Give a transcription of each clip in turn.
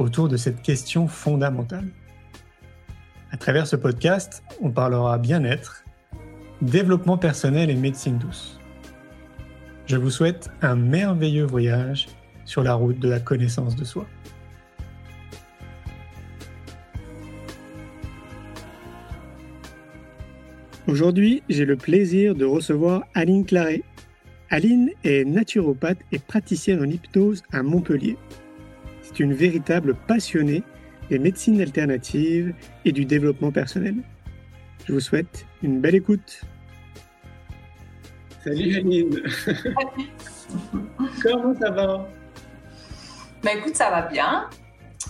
autour de cette question fondamentale. À travers ce podcast, on parlera bien-être, développement personnel et médecine douce. Je vous souhaite un merveilleux voyage sur la route de la connaissance de soi. Aujourd'hui, j'ai le plaisir de recevoir Aline Claret. Aline est naturopathe et praticienne en hypnose à Montpellier. Une véritable passionnée des médecines alternatives et du développement personnel. Je vous souhaite une belle écoute. Salut Aline. Comment ça va? Bah écoute, ça va bien.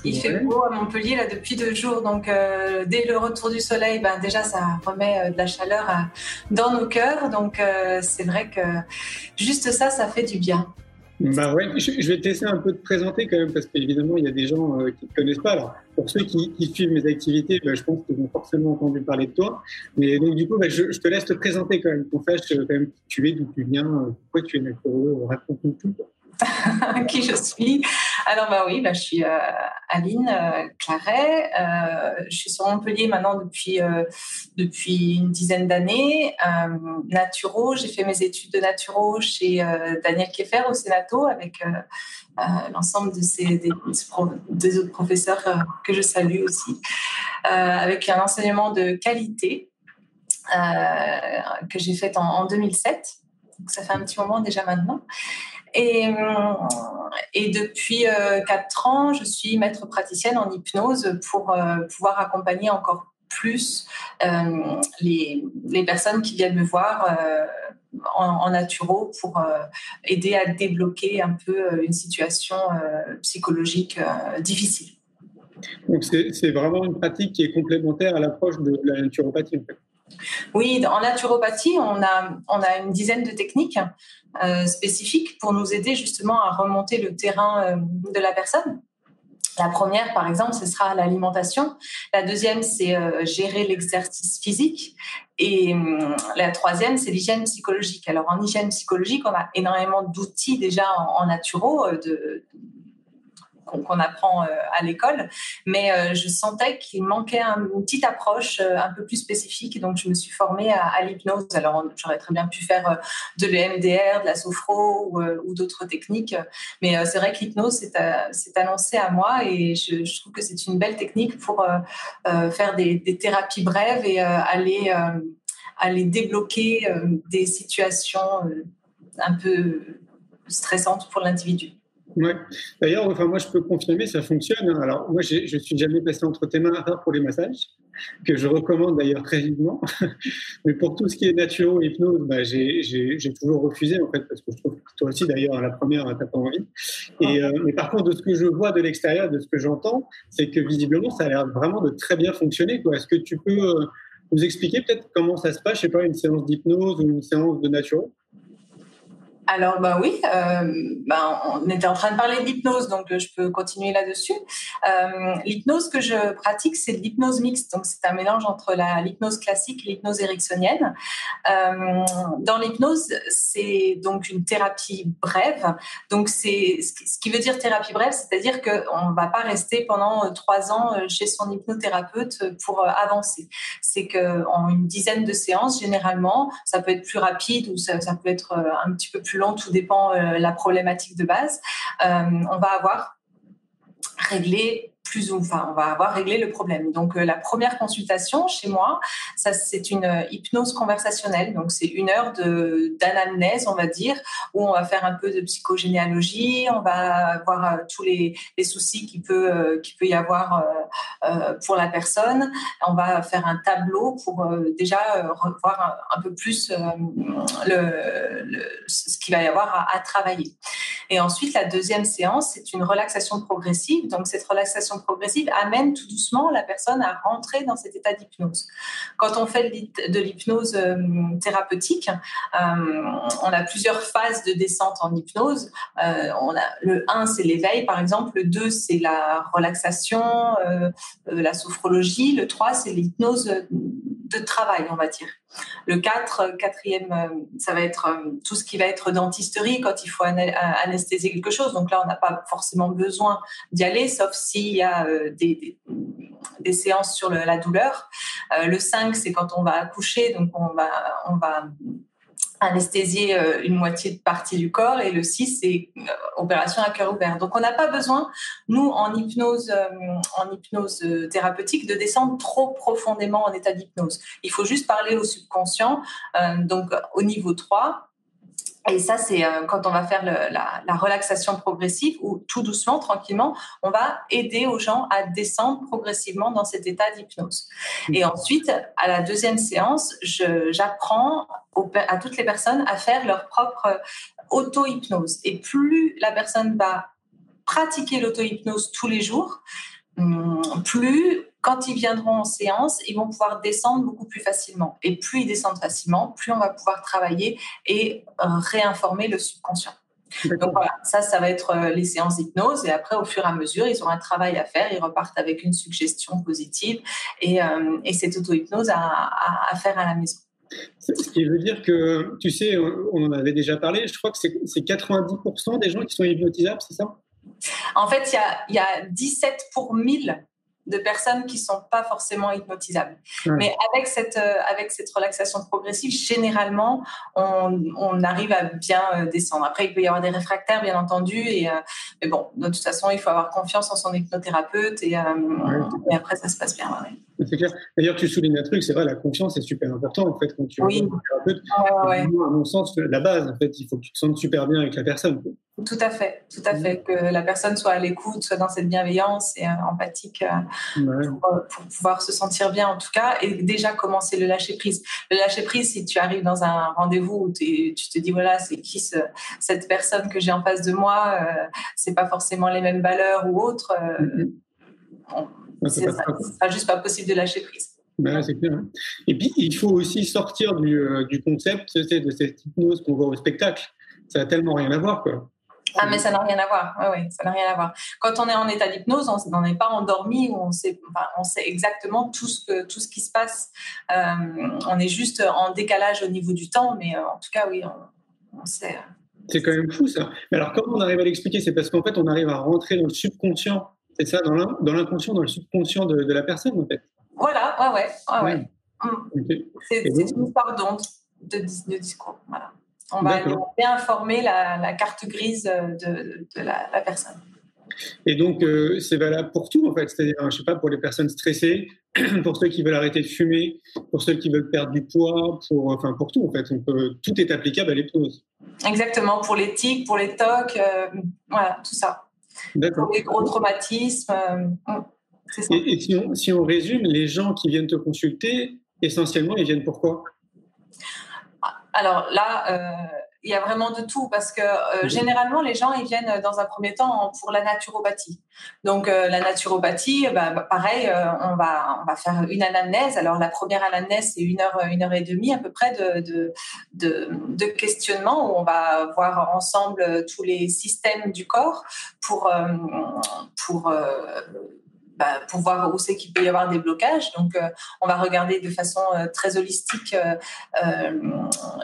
Il fait beau à Montpellier là depuis deux jours, donc euh, dès le retour du soleil, ben déjà ça remet euh, de la chaleur dans nos cœurs, donc euh, c'est vrai que juste ça, ça fait du bien. Bah ouais, je, vais te laisser un peu te présenter quand même, parce qu'évidemment, il y a des gens qui ne te connaissent pas. Alors, pour ceux qui, suivent mes activités, bah, je pense qu'ils ont forcément entendu parler de toi. Mais donc, du coup, bah, je, te laisse te présenter quand même, qu'on sache quand même qui tu es, d'où tu viens, pourquoi tu es naturel, raconte-nous tout. qui je suis? Alors bah oui, bah, je suis euh, Aline euh, Claret. Euh, je suis sur Montpellier maintenant depuis depuis une dizaine d'années. naturo, j'ai fait mes études de naturo chez Daniel Keffer au Sénato avec l'ensemble de ces des, autres professeurs que je salue aussi, avec un enseignement de qualité que j'ai fait en 2007. Donc ça fait un petit moment déjà maintenant. Et, euh, et depuis euh, quatre ans, je suis maître praticienne en hypnose pour euh, pouvoir accompagner encore plus les, personnes qui viennent me voir en, naturo pour aider à débloquer un peu une situation psychologique difficile. Donc c'est vraiment une pratique qui est complémentaire à l'approche de la naturopathie. Oui, en naturopathie, on a, on a une dizaine de techniques euh, spécifiques pour nous aider justement à remonter le terrain euh, de la personne. La première, par exemple, ce sera l'alimentation. La deuxième, c'est euh, gérer l'exercice physique. Et hum, la troisième, c'est l'hygiène psychologique. Alors, en hygiène psychologique, on a énormément d'outils déjà en, en naturo, qu'on apprend euh, à l'école. Mais euh, je sentais qu'il manquait une petite approche euh, un peu plus spécifique. Donc, je me suis formée à, l'hypnose. Alors, j'aurais très bien pu faire de l'EMDR, de la sophro ou, d'autres techniques. Mais c'est vrai que l'hypnose s'est annoncé à moi et je, trouve que c'est une belle technique pour faire des, thérapies brèves et aller débloquer des situations un peu stressantes pour l'individu. Ouais. D'ailleurs, enfin, moi, je peux confirmer, ça fonctionne. Hein. Alors, moi, je suis jamais passé entre tes mains pour les massages, que je recommande d'ailleurs très vivement. Mais pour tout ce qui est naturel, hypnose, bah, j'ai toujours refusé, en fait, parce que je trouve que toi aussi, d'ailleurs, à la première, t'as pas envie. Et, euh, mais par contre, de ce que je vois de l'extérieur, de ce que j'entends, c'est que visiblement, ça a l'air vraiment de très bien fonctionner. Est-ce que tu peux euh, nous expliquer peut-être comment ça se passe, je sais pas, une séance d'hypnose ou une séance de naturel alors, bah oui, euh, bah, on était en train de parler d'hypnose, donc euh, je peux continuer là-dessus. Euh, l'hypnose que je pratique, c'est l'hypnose mixte, donc c'est un mélange entre l'hypnose classique et l'hypnose ericksonienne. Euh, dans l'hypnose, c'est donc une thérapie brève. Donc, c'est ce qui veut dire thérapie brève, c'est-à-dire qu'on ne va pas rester pendant trois ans chez son hypnothérapeute pour avancer. C'est qu'en une dizaine de séances, généralement, ça peut être plus rapide ou ça, ça peut être un petit peu plus tout dépend euh, la problématique de base. Euh, on va avoir réglé plus ou enfin on va avoir réglé le problème. Donc euh, la première consultation chez moi, ça c'est une hypnose conversationnelle. Donc c'est une heure de d'anamnèse, on va dire, où on va faire un peu de psychogénéalogie, on va voir tous les, les soucis qui peut qui peut y avoir pour la personne. On va faire un tableau pour déjà revoir un, peu plus le, ce qu'il va y avoir à, travailler. Et ensuite, la deuxième séance, c'est une relaxation progressive. Donc, cette relaxation progressive amène tout doucement la personne à rentrer dans cet état d'hypnose. Quand on fait de l'hypnose euh, thérapeutique, euh, on a plusieurs phases de descente en hypnose. Euh, on a le 1, c'est l'éveil, par exemple. Le 2, c'est la relaxation, la sophrologie. Le 3, c'est l'hypnose de travail, on va dire. Le 4, quatrième, ça va être tout ce qui va être dentisterie quand il faut anesthésier quelque chose. Donc là, on n'a pas forcément besoin d'y aller, sauf s'il y a des, des, séances sur la douleur. le 5, c'est quand on va accoucher, donc on va, on va anesthésier euh, une moitié de partie du corps et le 6 c'est euh, opération à cœur ouvert. Donc on n'a pas besoin nous en hypnose euh, en hypnose thérapeutique de descendre trop profondément en état d'hypnose. Il faut juste parler au subconscient donc au niveau 3 et ça, c'est euh, quand on va faire la, relaxation progressive ou tout doucement, tranquillement, on va aider aux gens à descendre progressivement dans cet état d'hypnose. Mmh. Et ensuite, à la deuxième séance, j'apprends à toutes les personnes à faire leur propre auto-hypnose. Et plus la personne va pratiquer l'auto-hypnose tous les jours, hum, plus quand ils viendront en séance, ils vont pouvoir descendre beaucoup plus facilement. Et plus ils descendent facilement, plus on va pouvoir travailler et euh, réinformer le subconscient. Donc voilà, ça, ça va être euh, les séances d'hypnose. Et après, au fur et à mesure, ils auront un travail à faire. Ils repartent avec une suggestion positive et, euh, et cette auto-hypnose à, à, faire à la maison. Ce qui veut dire que, tu sais, on en avait déjà parlé, je crois que c'est 90% des gens qui sont hypnotisables, c'est ça? En fait, il y a, il y a 17 pour 1000 de personnes qui sont pas forcément hypnotisables. Mais avec cette, euh, avec cette relaxation progressive, généralement, on, on arrive à bien euh, descendre. Après, il peut y avoir des réfractaires, bien entendu. Et, euh, mais bon, de toute façon, il faut avoir confiance en son hypnothérapeute et, et après, ça se passe bien. C'est clair. D'ailleurs, tu soulignes un truc, c'est vrai, la confiance est super important en fait quand tu oui. thérapeute. À mon sens, la base, en fait, il faut que tu te sentes super bien avec la personne. Tout à fait, tout à fait. Que la personne soit à l'écoute, soit dans cette bienveillance et euh, empathique euh, euh, pour, pouvoir se sentir bien en tout cas. Et déjà commencer le lâcher prise. Le lâcher prise, si tu arrives dans un rendez-vous où tu te dis voilà, c'est qui cette personne que j'ai en face de moi, c'est pas forcément les mêmes valeurs ou autres. C'est pas, juste pas possible de lâcher prise. clair. Hein. Et puis, il faut aussi sortir du, du concept de cette hypnose qu'on voit au spectacle. Ça n'a tellement rien à voir, quoi. Ah, mais ça n'a rien à voir. Oui, oui, ça n'a rien à voir. Quand on est en état d'hypnose, on n'en est pas endormi, on sait, on sait exactement tout ce, que, tout ce qui se passe. Euh, on est juste en décalage au niveau du temps, mais euh, en tout cas, oui, on, sait. Euh. C'est quand même fou, ça. Mais alors, comment on arrive à l'expliquer? C'est parce qu'en fait, on arrive à rentrer dans le subconscient. C'est ça, dans l'inconscient, dans le subconscient de, la personne, en fait. Voilà, ouais, ouais. ouais, ouais. C'est une histoire d'onde de, de discours. Voilà. On va bien informer la, carte grise de, la, personne. Et donc, euh, c'est valable pour tout, en fait. C'est-à-dire, je sais pas, pour les personnes stressées, pour ceux qui veulent arrêter de fumer, pour ceux qui veulent perdre du poids, pour, enfin, pour tout, en fait. tout est applicable à l'hypnose. Exactement, pour les tics, pour les tocs, euh, voilà, tout ça. Pour les gros traumatismes. Euh, mm, et, si, on, si on résume, les gens qui viennent te consulter, essentiellement, ils viennent pourquoi? Alors là, euh, il y a vraiment de tout parce que euh, généralement les gens ils viennent dans un premier temps pour la naturopathie. Donc euh, la naturopathie, bah, bah, pareil, on va on va faire une anamnèse. Alors la première anamnèse c'est une heure une heure et demie à peu près de de, de questionnement où on va voir ensemble tous les systèmes du corps pour pour bah, pour voir où c'est qu'il peut y avoir des blocages. Donc, euh, on va regarder de façon euh, très holistique euh,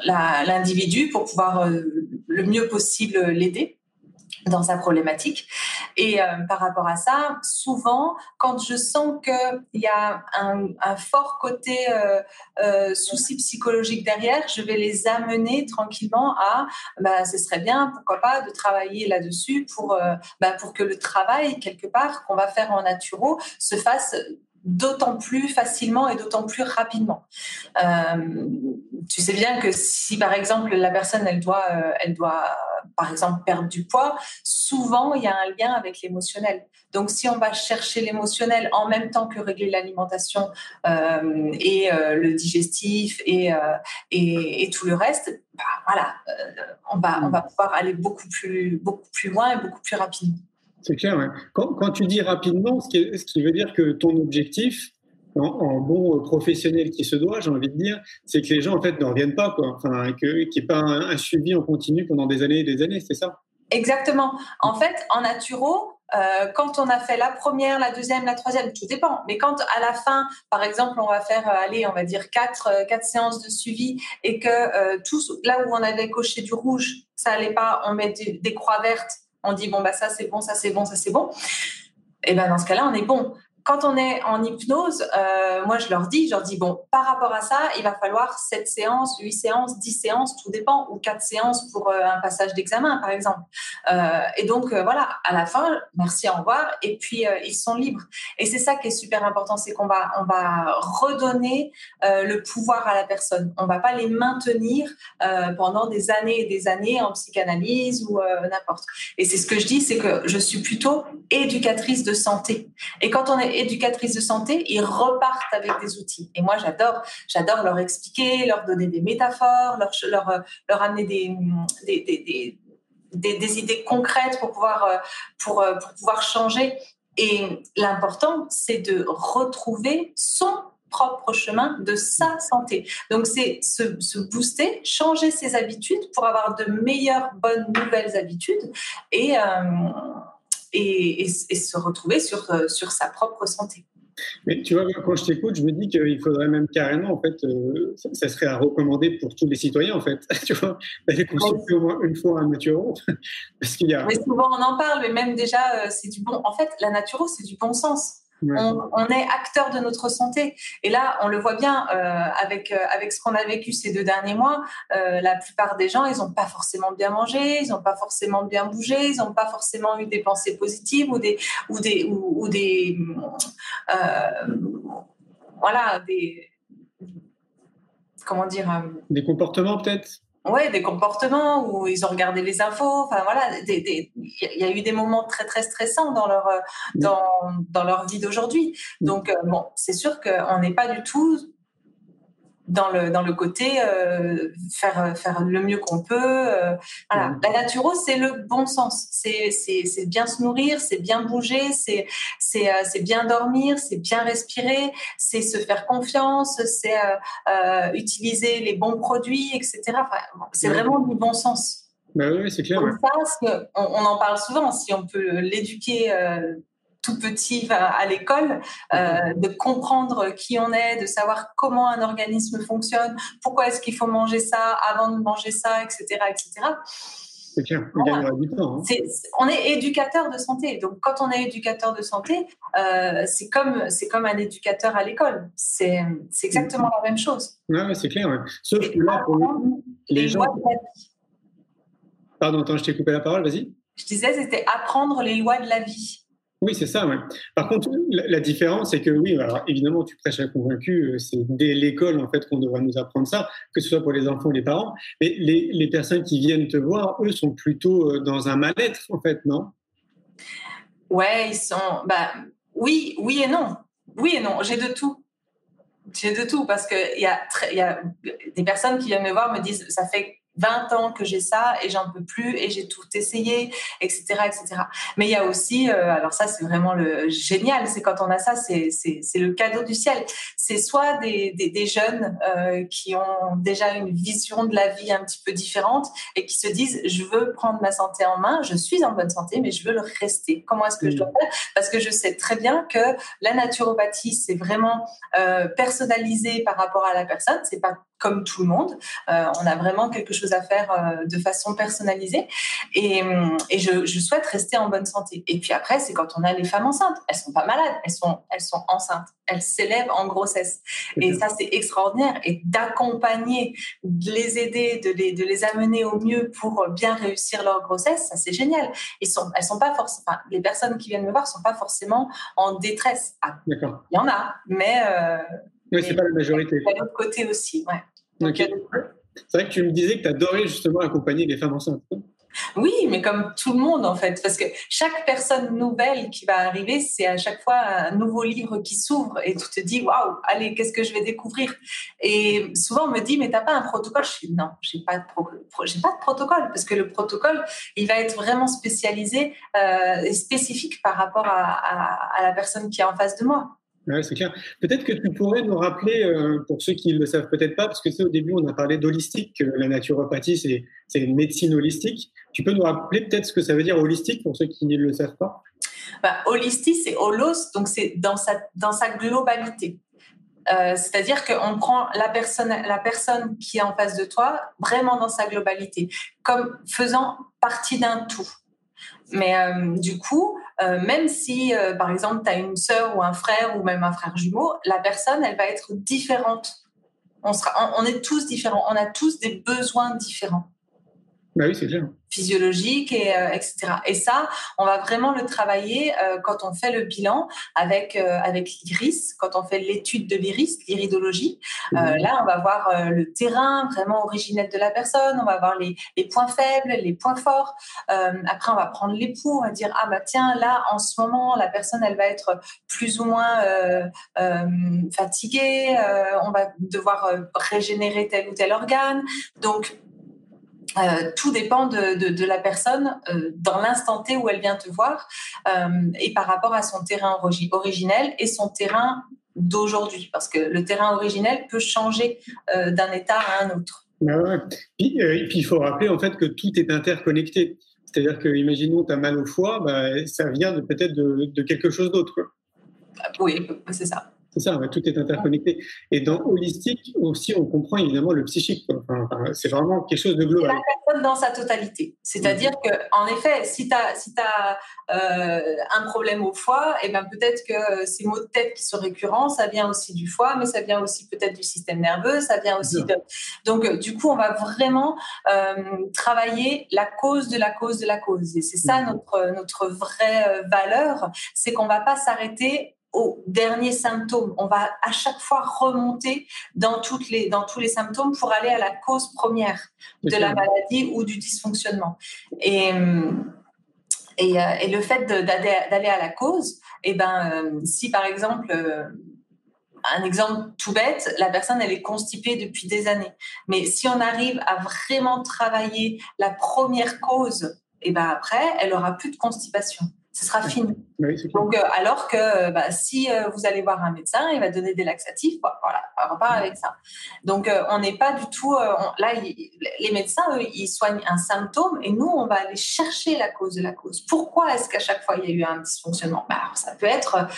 l'individu pour pouvoir le mieux possible l'aider dans sa problématique. Et euh, par rapport à ça, souvent, quand je sens qu'il y a un, fort côté euh, euh, souci psychologique derrière, je vais les amener tranquillement à, bah, ce serait bien, pourquoi pas, de travailler là-dessus pour, bah, pour que le travail, quelque part, qu'on va faire en naturo, se fasse d'autant plus facilement et d'autant plus rapidement. Tu sais bien que si par exemple la personne elle doit, elle doit par exemple perdre du poids, souvent il y a un lien avec l'émotionnel. Donc si on va chercher l'émotionnel en même temps que régler l'alimentation euh, et euh, le digestif et, et, tout le reste, bah, voilà, on va on va pouvoir aller beaucoup plus beaucoup plus loin et beaucoup plus rapidement. C'est clair. Quand, quand, tu dis rapidement, ce qui veut dire que ton objectif, en, bon professionnel qui se doit, j'ai envie de dire, c'est que les gens en fait ne reviennent pas, quoi. Enfin, qu'il n'y ait pas un, suivi en continu pendant des années et des années, c'est ça? Exactement. En fait, en naturo, euh, quand on a fait la première, la deuxième, la troisième, tout dépend. Mais quand à la fin, par exemple, on va faire, euh, on va dire quatre, euh, quatre séances de suivi et que tous, là où on avait coché du rouge, ça allait pas, on met des, des croix vertes, on dit bon bah ça c'est bon, ça c'est bon, ça c'est bon. Et ben dans ce cas-là, on est bon quand on est en hypnose, euh, moi je leur dis, je leur dis bon, par rapport à ça, il va falloir 7 séances, 8 séances, 10 séances, tout dépend, ou 4 séances pour euh, un passage d'examen par exemple. Euh, et donc voilà, à la fin, merci, au revoir, et puis ils sont libres. Et c'est ça qui est super important, c'est qu'on va on va redonner le pouvoir à la personne. On va pas les maintenir pendant des années et des années en psychanalyse ou n'importe. Et c'est ce que je dis, c'est que je suis plutôt éducatrice de santé. Et quand on est éducatrices de santé, ils repartent avec des outils. Et moi, j'adore, j'adore leur expliquer, leur donner des métaphores, leur, leur, amener des, des, idées concrètes pour pouvoir, pour, pour pouvoir changer. Et l'important, c'est de retrouver son propre chemin de sa santé. Donc, c'est se, se, booster, changer ses habitudes pour avoir de meilleures, bonnes, nouvelles habitudes. Et, euh, et, se retrouver sur, euh, sur sa propre santé. Mais tu vois, quand je t'écoute, je me dis qu'il faudrait même carrément, en fait, euh, ça, serait à recommander pour tous les citoyens, en fait, tu vois, d'aller consulter au moins une fois un naturo. parce qu'il y a... Mais souvent, on en parle, mais même déjà, euh, c'est du bon. En fait, la naturo, c'est du bon sens. On, est acteur de notre santé. Et là, on le voit bien euh, avec, euh, avec ce qu'on a vécu ces deux derniers mois. Euh, la plupart des gens, ils n'ont pas forcément bien mangé, ils n'ont pas forcément bien bougé, ils n'ont pas forcément eu des pensées positives ou des, ou des, ou, des voilà, des, comment dire, des comportements peut-être? Ouais, des comportements où ils ont regardé les infos. Enfin voilà, il y a eu des moments très très stressants dans leur euh, dans, dans leur vie d'aujourd'hui. Donc euh, bon, c'est sûr qu'on n'est pas du tout dans le, dans le côté euh, faire, faire le mieux qu'on peut. Euh, voilà. La naturo, c'est le bon sens. C'est, c'est, c'est bien se nourrir, c'est bien bouger, c'est, c'est, euh, c'est bien dormir, c'est bien respirer, c'est se faire confiance, c'est euh, utiliser les bons produits, etc. Enfin, c'est vraiment du bon sens. Bah oui, c'est clair. on, on, en parle souvent, si on peut l'éduquer tout petit à, l'école, euh, de comprendre qui on est, de savoir comment un organisme fonctionne, pourquoi est-ce qu'il faut manger ça avant de manger ça, etc. etc. C'est clair, on du temps. Hein. on est éducateur de santé. Donc, quand on est éducateur de santé, euh, c'est comme, comme un éducateur à l'école. C'est exactement la même chose. Oui, c'est clair. Sauf que là, pour les, gens. Pardon, attends, je t'ai coupé la parole, vas-y. Je disais, c'était apprendre les lois de la vie. Oui, c'est ça. Par contre, la, différence, c'est que oui, alors évidemment, tu prêches à convaincu, euh, c'est dès l'école en fait qu'on devrait nous apprendre ça, que ce soit pour les enfants ou les parents. Mais les, personnes qui viennent te voir, eux, sont plutôt euh, dans un mal-être en fait, non? Ouais, ils sont. Bah, oui, oui et non. Oui et non. J'ai de tout. J'ai de tout parce que il y y a des personnes qui viennent me voir me disent ça fait 20 ans que j'ai ça et j'en peux plus et j'ai tout essayé, etc., etc. Mais il y a aussi, euh, alors ça c'est vraiment le génial, c'est quand on a ça, c'est le cadeau du ciel. C'est soit des, des, des jeunes euh, qui ont déjà une vision de la vie un petit peu différente et qui se disent je veux prendre ma santé en main, je suis en bonne santé, mais je veux le rester. Comment est-ce que je dois faire? Parce que je sais très bien que la naturopathie c'est vraiment euh, personnalisé par rapport à la personne, c'est pas comme tout le monde. Euh, on a vraiment quelque chose à faire euh, de façon personnalisée. Et, euh, et je, je, souhaite rester en bonne santé. Et puis après, c'est quand on a les femmes enceintes. Elles sont pas malades, elles sont, elles sont enceintes. Elles s'élèvent en grossesse. Et ça, c'est extraordinaire. Et d'accompagner, de les aider, de les, de les amener au mieux pour bien réussir leur grossesse, ça, c'est génial. Ils sont, elles sont pas forcément, enfin, les personnes qui viennent me voir sont pas forcément en détresse. Ah, il y en a, mais oui, c'est pas la majorité. De l'autre côté aussi, ouais. C'est vrai que tu me disais que tu adorais justement accompagner les femmes enceintes. Oui, mais comme tout le monde en fait, parce que chaque personne nouvelle qui va arriver, c'est à chaque fois un nouveau livre qui s'ouvre et tu te dis waouh, allez, qu'est-ce que je vais découvrir? Et souvent on me dit mais t'as pas un protocole? Je dis non, j'ai pas de j'ai pas de protocole parce que le protocole il va être vraiment spécialisé euh, et spécifique par rapport à la personne qui est en face de moi. Oui, c'est clair. Peut-être que tu pourrais nous rappeler, euh, pour ceux qui ne le savent peut-être pas, parce que au début, on a parlé d'holistique, que la naturopathie, c'est une médecine holistique. Tu peux nous rappeler peut-être ce que ça veut dire holistique pour ceux qui ne le savent pas? Bah, Holistique, c'est holos, donc c'est dans sa, dans sa globalité. Euh, c'est-à-dire qu'on prend la personne, la personne qui est en face de toi vraiment dans sa globalité, comme faisant partie d'un tout. Mais euh, du coup, euh, même si, euh, par exemple, tu as une sœur ou un frère ou même un frère jumeau, la personne, elle va être différente. On, sera, on est tous différents. On a tous des besoins différents. Bah oui, c'est clair physiologique et euh, etc. Et ça, on va vraiment le travailler euh, quand on fait le bilan avec euh, avec l'iris, quand on fait l'étude de l'iris, l'iridologie. Mhm. là, on va voir le terrain vraiment originel de la personne, on va voir les, les points faibles, les points forts. après, on va prendre les poux, on va dire ah bah tiens là en ce moment la personne elle va être plus ou moins fatiguée, on va devoir régénérer tel ou tel organe. Donc euh, tout dépend de, la personne euh, dans l'instant T où elle vient te voir euh, et par rapport à son terrain originel et son terrain d'aujourd'hui. Parce que le terrain originel peut changer d'un état à un autre. Ah puis, et puis il faut rappeler en fait que tout est interconnecté. C'est-à-dire que, imaginons, tu as mal au foie, bah, ça vient peut-être de, de, quelque chose d'autre. Oui, c'est ça. C'est ça, tout est interconnecté. Et dans holistique aussi, on comprend évidemment le psychique. c'est vraiment quelque chose de global. la personne dans sa totalité. C'est-à-dire qu'en que, en effet, si tu as, si as euh, un problème au foie, et eh ben peut-être que ces maux de tête qui sont récurrents, ça vient aussi du foie, mais ça vient aussi peut-être du système nerveux, ça vient aussi de. Donc, euh, du coup, on va vraiment euh, travailler la cause de la cause de la cause. Et c'est ça mm. notre, notre vraie valeur, c'est qu'on va pas s'arrêter aux derniers symptômes. On va à chaque fois remonter dans, toutes les, dans tous les symptômes pour aller à la cause première de la maladie ou du dysfonctionnement. Et, euh, et, euh, et le fait d'aller à la cause, et eh ben, euh, si par exemple, un exemple tout bête, la personne elle est constipée depuis des années. Mais si on arrive à vraiment travailler la première cause, et eh ben après, elle aura plus de constipation ce sera fini. Donc, euh, alors que euh, bah, si euh, vous allez voir un médecin, il va donner des laxatifs, voilà, on repart avec ça. Donc, on n'est pas du tout. là, les médecins, eux, ils soignent un symptôme et nous, on va aller chercher la cause de la cause. Pourquoi est-ce qu'à chaque fois il y a eu un dysfonctionnement? Bah, Ça peut être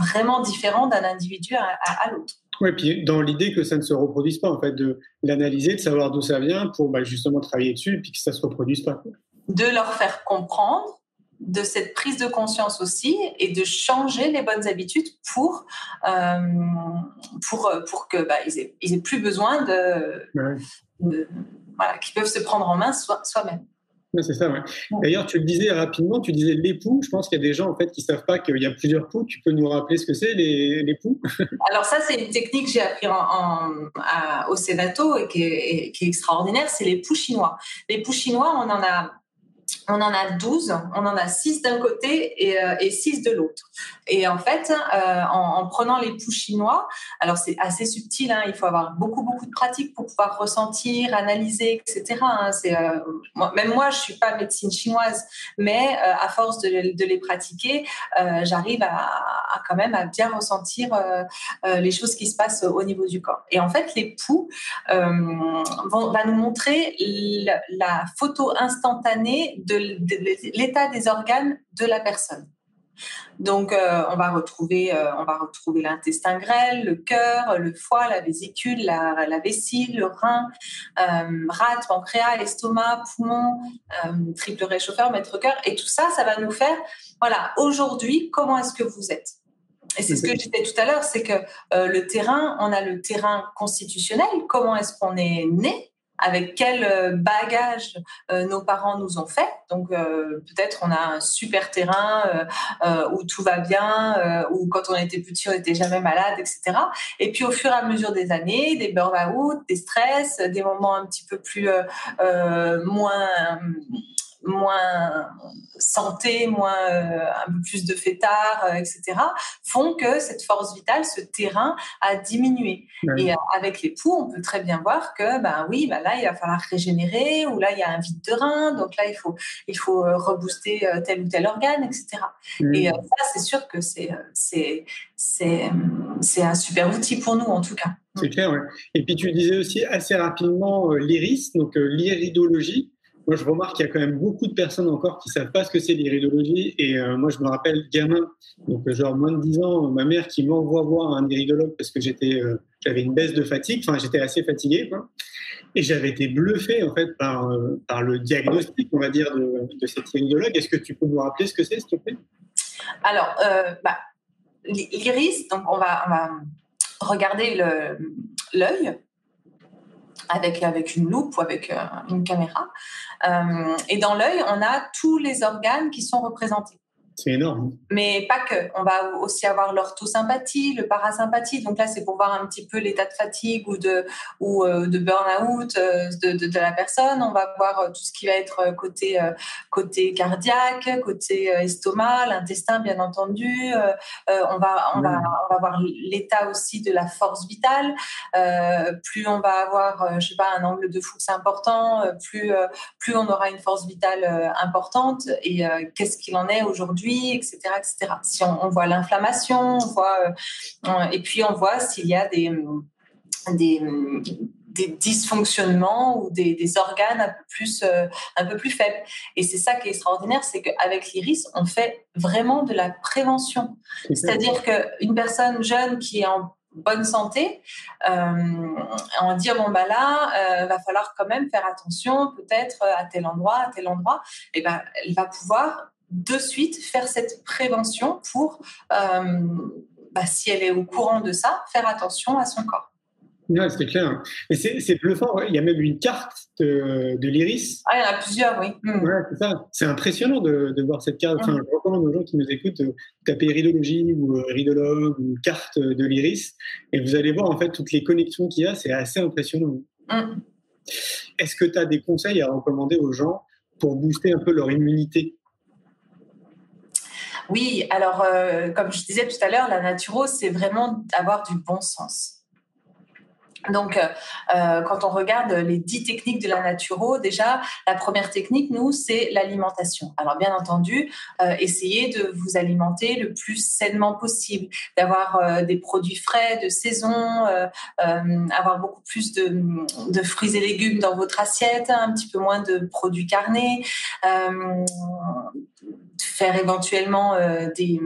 vraiment différent d'un individu à, l'autre. Oui, puis dans l'idée que ça ne se reproduise pas, en fait, de l'analyser, de savoir d'où ça vient pour bah, justement travailler dessus et puis que ça ne se reproduise pas. De leur faire comprendre de cette prise de conscience aussi et de changer les bonnes habitudes pour, euh, pour, pour que bah, ils, aient, plus besoin de, voilà, qu'ils peuvent se prendre en main soi-même. c'est ça, ouais. D'ailleurs, tu le disais rapidement, tu disais l'époux. Je pense qu'il y a des gens en fait qui savent pas qu'il y a plusieurs poux. Tu peux nous rappeler ce que c'est les, les poux? Alors ça, c'est une technique que j'ai appris en, au Sénato et qui est, qui est extraordinaire. C'est les poux chinois. Les poux chinois, on en a on en a 12, on en a 6 d'un côté et, euh, et 6 de l'autre. Et en fait, euh, en, prenant les poux chinois, alors c'est assez subtil, hein, il faut avoir beaucoup, beaucoup de pratique pour pouvoir ressentir, analyser, etc. Hein, euh, même moi, je suis pas médecine chinoise, mais à force de, les pratiquer, j'arrive à, quand même à bien ressentir les choses qui se passent au niveau du corps. Et en fait, les poux vont, nous montrer la photo instantanée de l'état des organes de la personne. Donc, euh, on va retrouver, euh, on va retrouver l'intestin grêle, le cœur, le foie, la vésicule, la, vessie, le rein, euh, rate, pancréas, estomac, poumon, triple réchauffeur, maître cœur, et tout ça, ça va nous faire, voilà, aujourd'hui, comment est-ce que vous êtes? Et c'est ce que je disais tout à l'heure, c'est que le terrain, on a le terrain constitutionnel, comment est-ce qu'on est né, avec quel euh, bagage euh, nos parents nous ont fait. Donc euh, peut-être on a un super terrain où tout va bien, où quand on était petit on n'était jamais malade, etc. Et puis au fur et à mesure des années, des burn-out, des stress, des moments un petit peu plus moins moins santé, moins euh, un peu plus de fêtards, euh, etc., font que cette force vitale, ce terrain a diminué. Et euh, avec l'époux, on peut très bien voir que, ben oui, ben là, il va falloir régénérer, ou là, il y a un vide de rein, donc là, il faut, il faut rebooster tel ou tel organe, etc. Et ça, c'est sûr que c'est, c'est, c'est, c'est un super outil pour nous, en tout cas. C'est clair, ouais. Et puis tu disais aussi assez rapidement l'iris, donc l'iridologie. Moi, je remarque qu'il y a quand même beaucoup de personnes encore qui savent pas ce que c'est l'iridologie. Et euh, moi, je me rappelle gamin, donc euh, genre moins de 10 ans, ma mère qui m'envoie voir un iridologue parce que j'étais, euh, j'avais une baisse de fatigue. Enfin, j'étais assez fatigué. Et j'avais été bluffé en fait par, le diagnostic, on va dire, de, cet iridologue. Est-ce que tu peux nous rappeler ce que c'est, s'il te plaît? Alors, bah, l'iris, donc on va regarder l'œil avec, avec une loupe ou avec euh, une caméra. Euh, et dans l'œil, on a tous les organes qui sont représentés. C'est énorme. Mais pas que. On va aussi avoir l'orthosympathie, le parasympathie. Donc là, c'est pour voir un petit peu l'état de fatigue ou de, ou, euh, de burn-out euh, de, de, de, la personne. On va voir euh, tout ce qui va être côté, côté cardiaque, côté estomac, l'intestin, bien entendu. on, va, on, va, on va voir l'état aussi de la force vitale. plus on va avoir, je sais pas, un angle de Fuchs important, plus, plus on aura une force vitale importante. Et qu'est-ce qu'il en est aujourd'hui etc., etc. Si on, voit l'inflammation, on voit, euh, et puis on voit s'il y a des, des, des dysfonctionnements ou des, des, organes un peu plus, euh, un peu plus faibles. Et c'est ça qui est extraordinaire, c'est qu'avec l'iris, on fait vraiment de la prévention. C'est-à-dire qu'une personne jeune qui est en bonne santé, euh, on dit bon bah là, euh, va falloir quand même faire attention, peut-être à tel endroit, à tel endroit. Et ben, elle va pouvoir de suite faire cette prévention pour, euh, bah, si elle est au courant de ça, faire attention à son corps. Ouais, c'est clair. Et c'est bluffant. Il y a même une carte de, l'iris. Ah, il y en a plusieurs, oui. Hmm. Ouais, c'est ça. C'est impressionnant de, voir cette carte. Enfin, je recommande aux gens qui nous écoutent de taper iridologie ou euh, iridologue ou carte de l'iris. Et vous allez voir, en fait, toutes les connexions qu'il y a. C'est assez impressionnant. Hmm. Est-ce que tu as des conseils à recommander aux gens pour booster un peu leur immunité? Oui, alors euh, comme je disais tout à l'heure, la naturo, c'est vraiment avoir du bon sens. Donc, euh, euh, quand on regarde les dix techniques de la naturo, déjà, la première technique, nous, c'est l'alimentation. Alors, bien entendu, essayez de vous alimenter le plus sainement possible, d'avoir des produits frais, de saison, avoir beaucoup plus de, de, fruits et légumes dans votre assiette, un petit peu moins de produits carnés faire éventuellement euh, des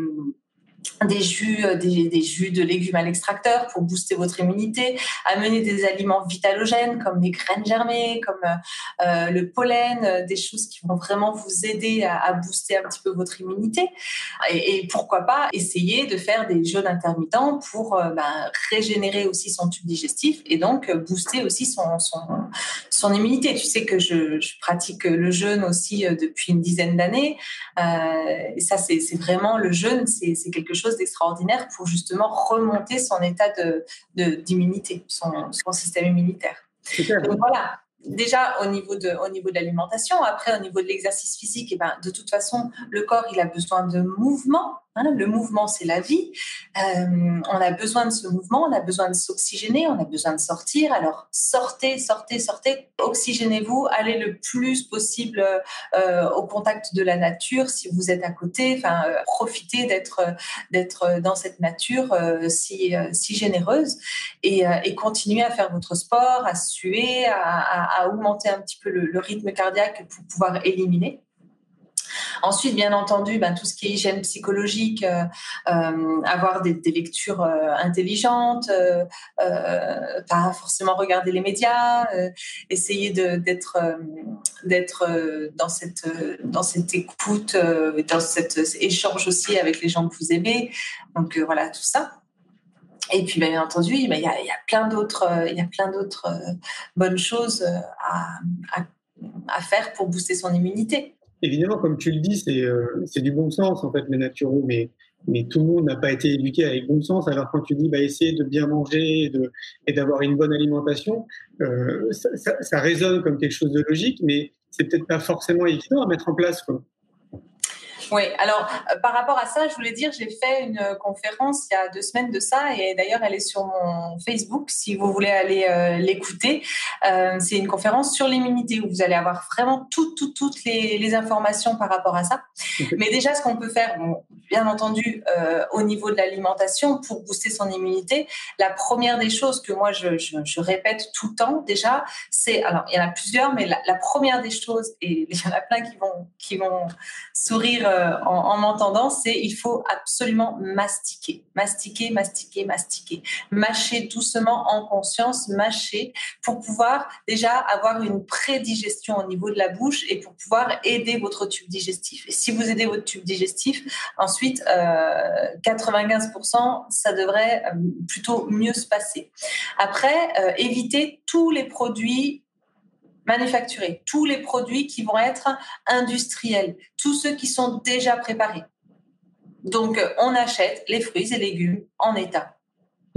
des jus, euh, des, jus de légumes à l'extracteur pour booster votre immunité, amener des aliments vitalogènes comme les graines germées, comme euh, euh, le pollen, des choses qui vont vraiment vous aider à, booster un petit peu votre immunité. Et, pourquoi pas essayer de faire des jeûnes intermittents pour ben, régénérer aussi son tube digestif et donc booster aussi son, immunité. Tu sais que je, je, pratique le jeûne aussi depuis une dizaine d'années. et ça, c'est vraiment le jeûne, c'est quelque chose d'extraordinaire pour justement remonter son état d'immunité, de, son, son système immunitaire. Donc voilà, déjà au niveau de, au niveau de l'alimentation, après au niveau de l'exercice physique, et eh ben, de toute façon, le corps il a besoin de mouvement. Hein. le mouvement, c'est la vie. Euh, on a besoin de ce mouvement, on a besoin de s'oxygéner, on a besoin de sortir. Alors sortez, sortez, sortez, oxygénez-vous, allez le plus possible euh, au contact de la nature si vous êtes à côté. Enfin, euh, profitez d'être dans cette nature si si généreuse et, continuez à faire votre sport, à suer, à, augmenter un petit peu le, rythme cardiaque pour pouvoir éliminer. Ensuite, bien entendu, ben, tout ce qui est hygiène psychologique, euh, euh, avoir des, lectures euh, intelligentes, pas forcément regarder les médias, essayer d'être dans cette écoute, dans cet échange aussi avec les gens que vous aimez. Donc voilà, tout ça. et puis, bien entendu, il y, a, il y a plein d'autres, bonnes choses à, faire pour booster son immunité. Évidemment, comme tu le dis, c'est, c'est du bon sens, en fait, les naturaux, mais mais tout le monde n'a pas été éduqué avec bon sens. Alors quand tu dis bah, essayer de bien manger et d'avoir une bonne alimentation, euh, ça, ça, ça, résonne comme quelque chose de logique, mais c'est peut-être pas forcément évident à mettre en place. Quoi. Oui, alors euh, par rapport à ça, je voulais dire, j'ai fait une conférence il y a deux semaines de ça, et d'ailleurs elle est sur mon Facebook si vous voulez aller euh, l'écouter. Euh, c'est une conférence sur l'immunité où vous allez avoir vraiment toutes, toutes, toutes les, les informations par rapport à ça. Mais déjà, ce qu'on peut faire, bon, bien entendu, euh, au niveau de l'alimentation pour booster son immunité, la première des choses que moi je, je, je répète tout le temps déjà, c'est, alors il y en a plusieurs, mais la, la, première des choses, et il y en a plein qui vont, qui vont sourire en, en m'entendant, c'est il faut absolument mastiquer, mastiquer, mastiquer, mastiquer, mâcher doucement en conscience, mâcher pour pouvoir déjà avoir une prédigestion au niveau de la bouche et pour pouvoir aider votre tube digestif. Et si vous aidez votre tube digestif, ensuite euh, 95%, ça devrait euh, plutôt mieux se passer. Après, euh, évitez tous les produits manufacturés, tous les produits qui vont être industriels, tous ceux qui sont déjà préparés. Donc, on achète les fruits et légumes en état.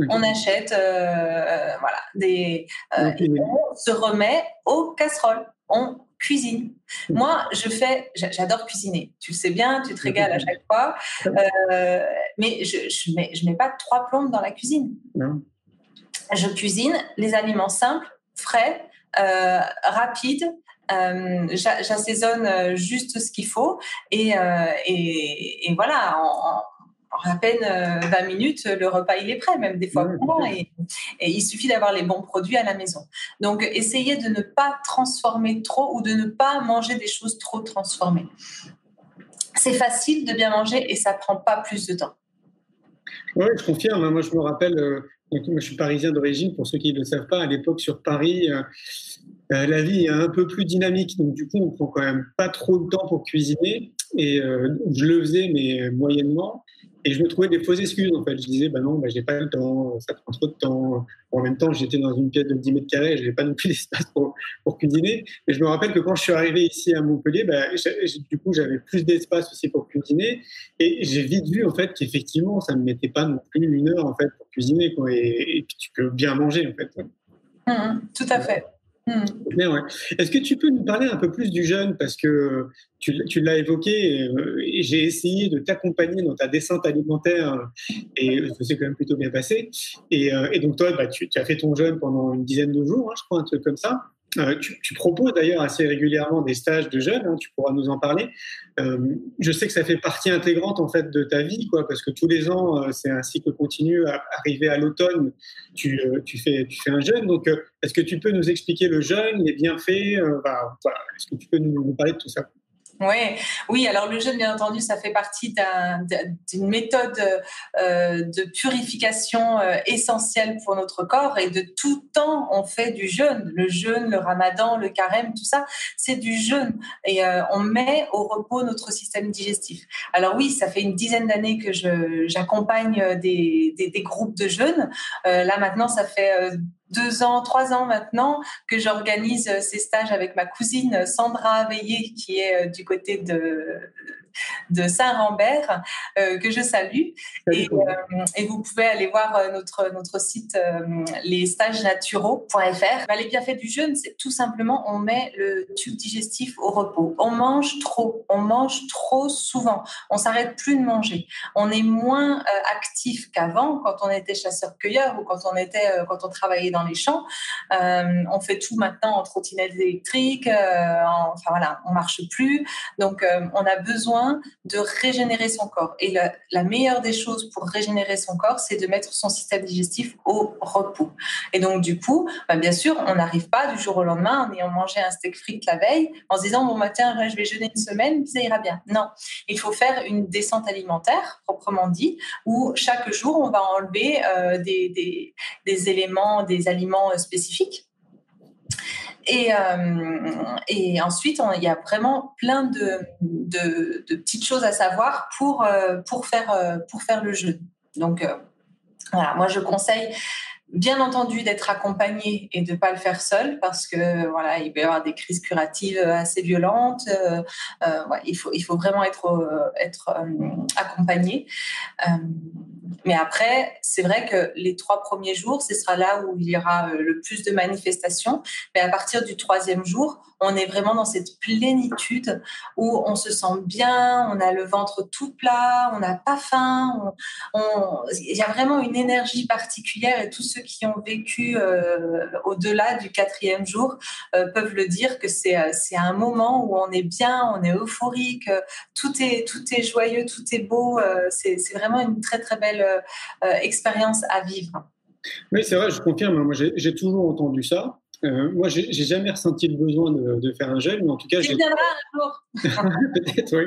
On achète euh, voilà, des. Euh, on se remet aux casseroles. On cuisine. Moi, je fais, j'adore cuisiner. Tu le sais bien, tu te régales à chaque fois. Euh, mais je, je mets, je mets pas trois plombes dans la cuisine. Non. Je cuisine les aliments simples, frais, euh, rapide. Euh, J'assaisonne juste ce qu'il faut et, euh, et, et, voilà. En, en à peine 20 minutes, le repas il est prêt, même des fois et, et, il suffit d'avoir les bons produits à la maison. Donc, essayez de ne pas transformer trop ou de ne pas manger des choses trop transformées. C'est facile de bien manger et ça prend pas plus de temps. Oui, je confirme. Moi, je me rappelle, euh, moi, je suis parisien d'origine, pour ceux qui ne le savent pas, à l'époque sur Paris, euh, euh, la vie est un peu plus dynamique, donc du coup, on prend quand même pas trop de temps pour cuisiner. Et euh, je le faisais, mais moyennement. Et je me trouvais des fausses excuses, en fait. Je disais, bah non, bah, j'ai pas le temps, ça prend trop de temps. En même temps, j'étais dans une pièce de 10 mètres carrés, je n'avais pas non plus d'espace pour, pour cuisiner. Et je me rappelle que quand je suis arrivé ici à Montpellier, bah, du coup, j'avais plus d'espace aussi pour cuisiner. Et j'ai vite vu, en fait, qu'effectivement, ça ne me mettait pas non plus une heure, en fait, pour cuisiner. Et, et tu peux bien manger, en fait. Mmh, tout à fait. Mmh. Ouais. Est-ce que tu peux nous parler un peu plus du jeûne? Parce que tu, tu l'as évoqué, euh, j'ai essayé de t'accompagner dans ta descente alimentaire et ça s'est quand même plutôt bien passé. Et, euh, et donc, toi, bah, tu, tu, as fait ton jeûne pendant une dizaine de jours, hein, je crois, un truc comme ça. Euh, tu, proposes d'ailleurs assez régulièrement des stages de jeunes, hein, tu pourras nous en parler. Euh, je sais que ça fait partie intégrante en fait de ta vie, quoi, parce que tous les ans euh, c'est un cycle continu. Arrivé à l'automne, tu, fais, un jeûne. Donc, est-ce que tu peux nous expliquer le jeûne, les bienfaits bah. Est-ce que tu peux nous parler de tout ça? Oui, alors le jeûne, bien entendu, ça fait partie d'une un, méthode euh, de purification euh, essentielle pour notre corps et de tout temps, on fait du jeûne. Le jeûne, le ramadan, le carême, tout ça, c'est du jeûne. Et euh, on met au repos notre système digestif. Alors oui, ça fait une dizaine d'années que j'accompagne des, des, des, groupes de jeûne. là maintenant, ça fait deux ans, trois ans maintenant que j'organise ces stages avec ma cousine Sandra Veillé, qui est du côté de, de Saint-Rambert, euh, que je salue. Et, euh, et, vous pouvez aller voir euh, notre, notre site euh, lesstagesnaturaux.fr. Bah, les bienfaits du jeûne, c'est tout simplement, on met le tube digestif au repos. On mange trop, on mange trop souvent. On s'arrête plus de manger. On est moins actif qu'avant quand on était chasseur-cueilleur ou quand on était, quand on travaillait dans les champs. on fait tout maintenant en trottinette électrique. En, enfin voilà, on marche plus. Donc on a besoin de régénérer son corps. Et la, meilleure des choses pour régénérer son corps, c'est de mettre son système digestif au repos. Et donc, du coup, bah, bien sûr, on n'arrive pas du jour au lendemain en ayant mangé un steak frites la veille, en se disant, bon matin, je vais jeûner une semaine, ça ira bien. Non, il faut faire une descente alimentaire, proprement dit, où chaque jour, on va enlever euh, des, des, des éléments, des aliments spécifiques et, euh, et ensuite, il y a vraiment plein de, petites choses à savoir pour, euh, pour, faire, euh, pour faire le jeu. Donc, Voilà, moi je conseille bien entendu d'être accompagné et de ne pas le faire seul parce que voilà il peut y avoir des crises curatives assez violentes. Il faut il faut vraiment être être accompagné mais après c'est vrai que les trois premiers jours ce sera là où il y aura le plus de manifestations mais à partir du troisième jour on est vraiment dans cette plénitude où on se sent bien on a le ventre tout plat on n'a pas faim il y a vraiment une énergie particulière et tout ceux qui ont vécu euh, au-delà du quatrième jour euh, peuvent le dire que c'est euh, c'est un moment où on est bien, on est euphorique, tout est tout est joyeux, tout est beau. c'est vraiment une très très belle expérience à vivre. Oui, c'est vrai, je confirme. Moi, j'ai toujours entendu ça. Euh, moi, j'ai jamais ressenti le besoin de, faire un gel, mais en tout cas, j'ai peut-être oui.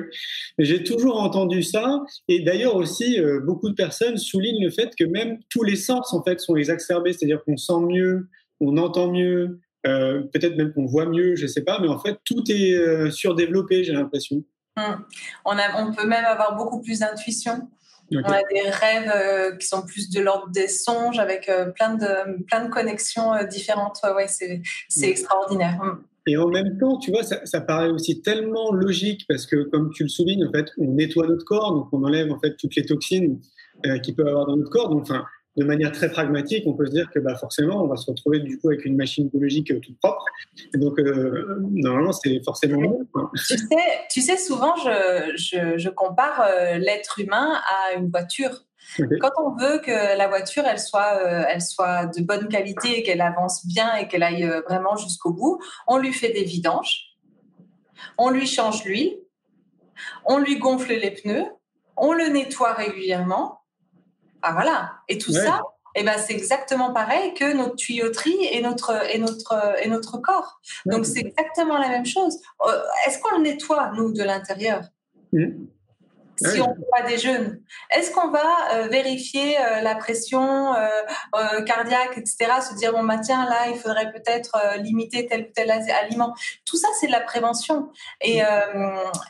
J'ai toujours entendu ça, et d'ailleurs aussi, euh, beaucoup de personnes soulignent le fait que même tous les sens en fait sont exacerbés, c'est-à-dire qu'on sent mieux, on entend mieux, euh, peut-être même qu'on voit mieux, je sais pas, mais en fait tout est surdéveloppé, j'ai l'impression. Hum. On, on peut même avoir beaucoup plus d'intuition. On a des rêves euh, qui sont plus de l'ordre des songes avec euh, plein, de, plein de connexions euh, différentes. Ouais, c'est, c'est extraordinaire. Mm. Et en même temps, tu vois, ça, ça, paraît aussi tellement logique parce que, comme tu le soulignes, en fait, on nettoie notre corps, donc on enlève en fait toutes les toxines qu'il peut avoir dans notre corps. Donc, enfin, de manière très pragmatique, on peut se dire que bah, forcément, on va se retrouver du coup avec une machine biologique euh, toute propre. donc, euh, normalement, c'est forcément bon. Tu sais, tu sais, souvent, je, je, je compare euh, l'être humain à une voiture. Quand on veut que la voiture, elle soit, elle soit de bonne qualité et qu'elle avance bien et qu'elle aille vraiment jusqu'au bout, on lui fait des vidanges, on lui change l'huile, on lui gonfle les pneus, on le nettoie régulièrement ah voilà. Et tout ça, eh ben, c'est exactement pareil que notre tuyauterie et notre, et notre, et notre corps. Donc, c'est exactement la même chose. Euh, est-ce qu'on le nettoie, nous, de l'intérieur? Mmh. Si on ne fait pas des jeûnes, est-ce qu'on va euh, vérifier euh, la pression cardiaque, etc., se dire bon bah tiens là il faudrait peut-être limiter tel ou tel aliment. Tout ça c'est de la prévention et,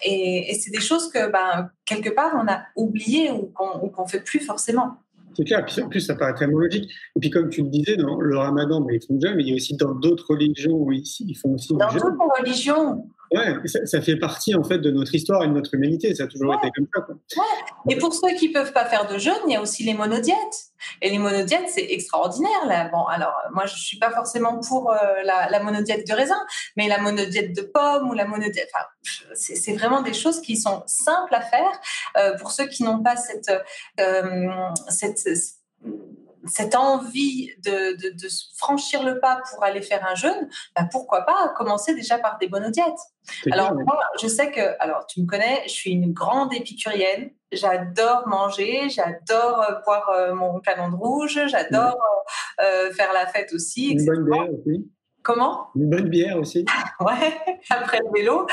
et, et c'est des choses que ben, quelque part on a oublié ou qu'on ne fait plus forcément. C'est clair. Puis en plus, ça paraît tellement logique. Et puis, comme tu le disais, dans le ramadan, bah, ils font jeûne, mais il y a aussi dans d'autres religions où ils, font aussi Dans d'autres religions Ouais, ça, fait partie en fait de notre histoire et de notre humanité. Ça a toujours été comme ça. Quoi. Ouais. Et pour ceux qui peuvent pas faire de jeûne, il y a aussi les monodiètes. Et les monodiètes, c'est extraordinaire. Là. Bon, alors moi, je suis pas forcément pour euh, la, la, monodiète de raisin, mais la monodiète de pomme ou la monodiète. Enfin, c'est vraiment des choses qui sont simples à faire euh, pour ceux qui n'ont pas cette, euh, cette cette envie de, de, franchir le pas pour aller faire un jeûne, bah pourquoi pas commencer déjà par des bonnes diètes? Alors moi, je sais que, alors tu me connais, je suis une grande épicurienne. J'adore manger, j'adore euh, boire euh, mon canon de rouge, j'adore euh, faire la fête aussi. Une bonne bière aussi. Comment? Une bonne bière aussi. ouais, après le vélo.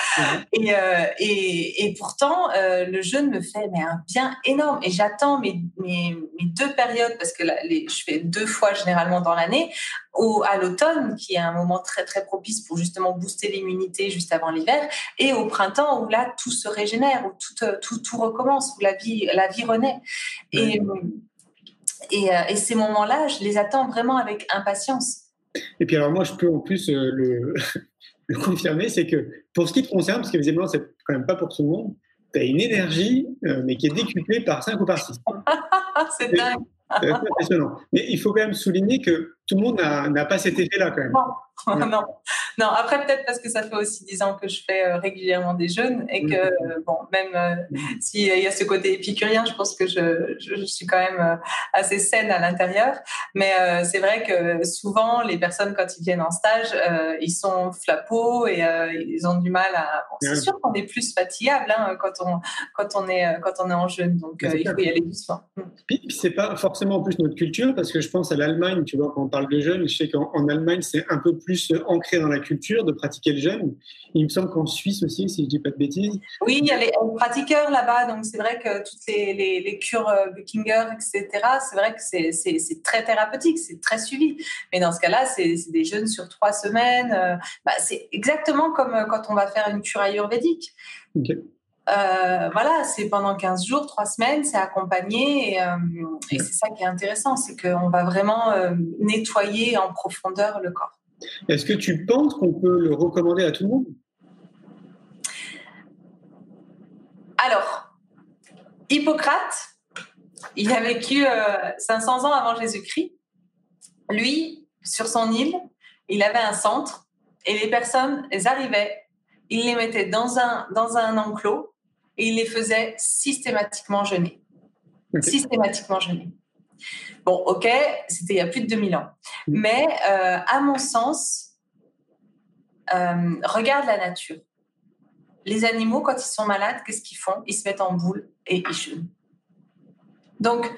Et, euh, et, et, pourtant, euh, le jeûne me fait mais, un bien énorme. Et j'attends mes, mes, mes, deux périodes, parce que les, je fais deux fois généralement dans l'année, au, à l'automne, qui est un moment très très propice pour justement booster l'immunité juste avant l'hiver, et au printemps où là tout se régénère, où tout, tout, tout recommence, où la vie, la vie renaît. Et, et, euh, et ces moments-là, je les attends vraiment avec impatience. Et puis alors moi, je peux en plus euh, le, le, confirmer, c'est que pour ce qui te concerne, parce que visiblement, c'est quand même pas pour tout le monde, tu as une énergie, euh, mais qui est décuplée par 5 ou par 6. c'est dingue. C'est impressionnant. Mais il faut quand même souligner que tout le monde n'a pas cet effet-là quand même. non. non. Après peut-être parce que ça fait aussi dix ans que je fais euh, régulièrement des jeûnes et que euh, bon, même euh, s'il y a ce côté épicurien, je pense que je, je, suis quand même assez saine à l'intérieur. Mais c'est vrai que souvent les personnes quand ils viennent en stage, ils sont flapeaux et ils ont du mal à. Bon, c'est sûr qu'on est plus fatigable hein, quand on quand on est quand on est en jeûne, donc il faut y aller doucement. Puis, puis c'est pas forcément en plus notre culture parce que je pense à l'Allemagne, tu vois, quand on parle de jeûne, je sais qu'en Allemagne c'est un peu plus ancré dans la culture de pratiquer le jeûne. Il me semble qu'en Suisse aussi, si je dis pas de bêtises. Oui, il y a les pratiqueurs là-bas, donc c'est vrai que toutes les, les, cures euh, Buckinger, etc., c'est vrai que c'est très thérapeutique, c'est très suivi. Mais dans ce cas-là, c'est des jeûnes sur trois semaines. Euh, bah, c'est exactement comme euh, quand on va faire une cure ayurvédique. euh, voilà, c'est pendant 15 jours, 3 semaines, c'est accompagné. Et, euh, et c'est ça qui est intéressant, c'est qu'on va vraiment euh, nettoyer en profondeur le corps. Est-ce que tu penses qu'on peut le recommander à tout le monde? Alors, Hippocrate, il a vécu 500 ans avant Jésus-Christ. Lui, sur son île, il avait un centre et les personnes, elles arrivaient, il les mettait dans un, dans un enclos et il les faisait systématiquement jeûner. Systématiquement jeûner. Bon, ok, c'était il y a plus de 2000 ans. Mais euh, à mon sens, euh, regarde la nature. Les animaux, quand ils sont malades, qu'est-ce qu'ils font? Ils se mettent en boule et ils jeûnent. Donc,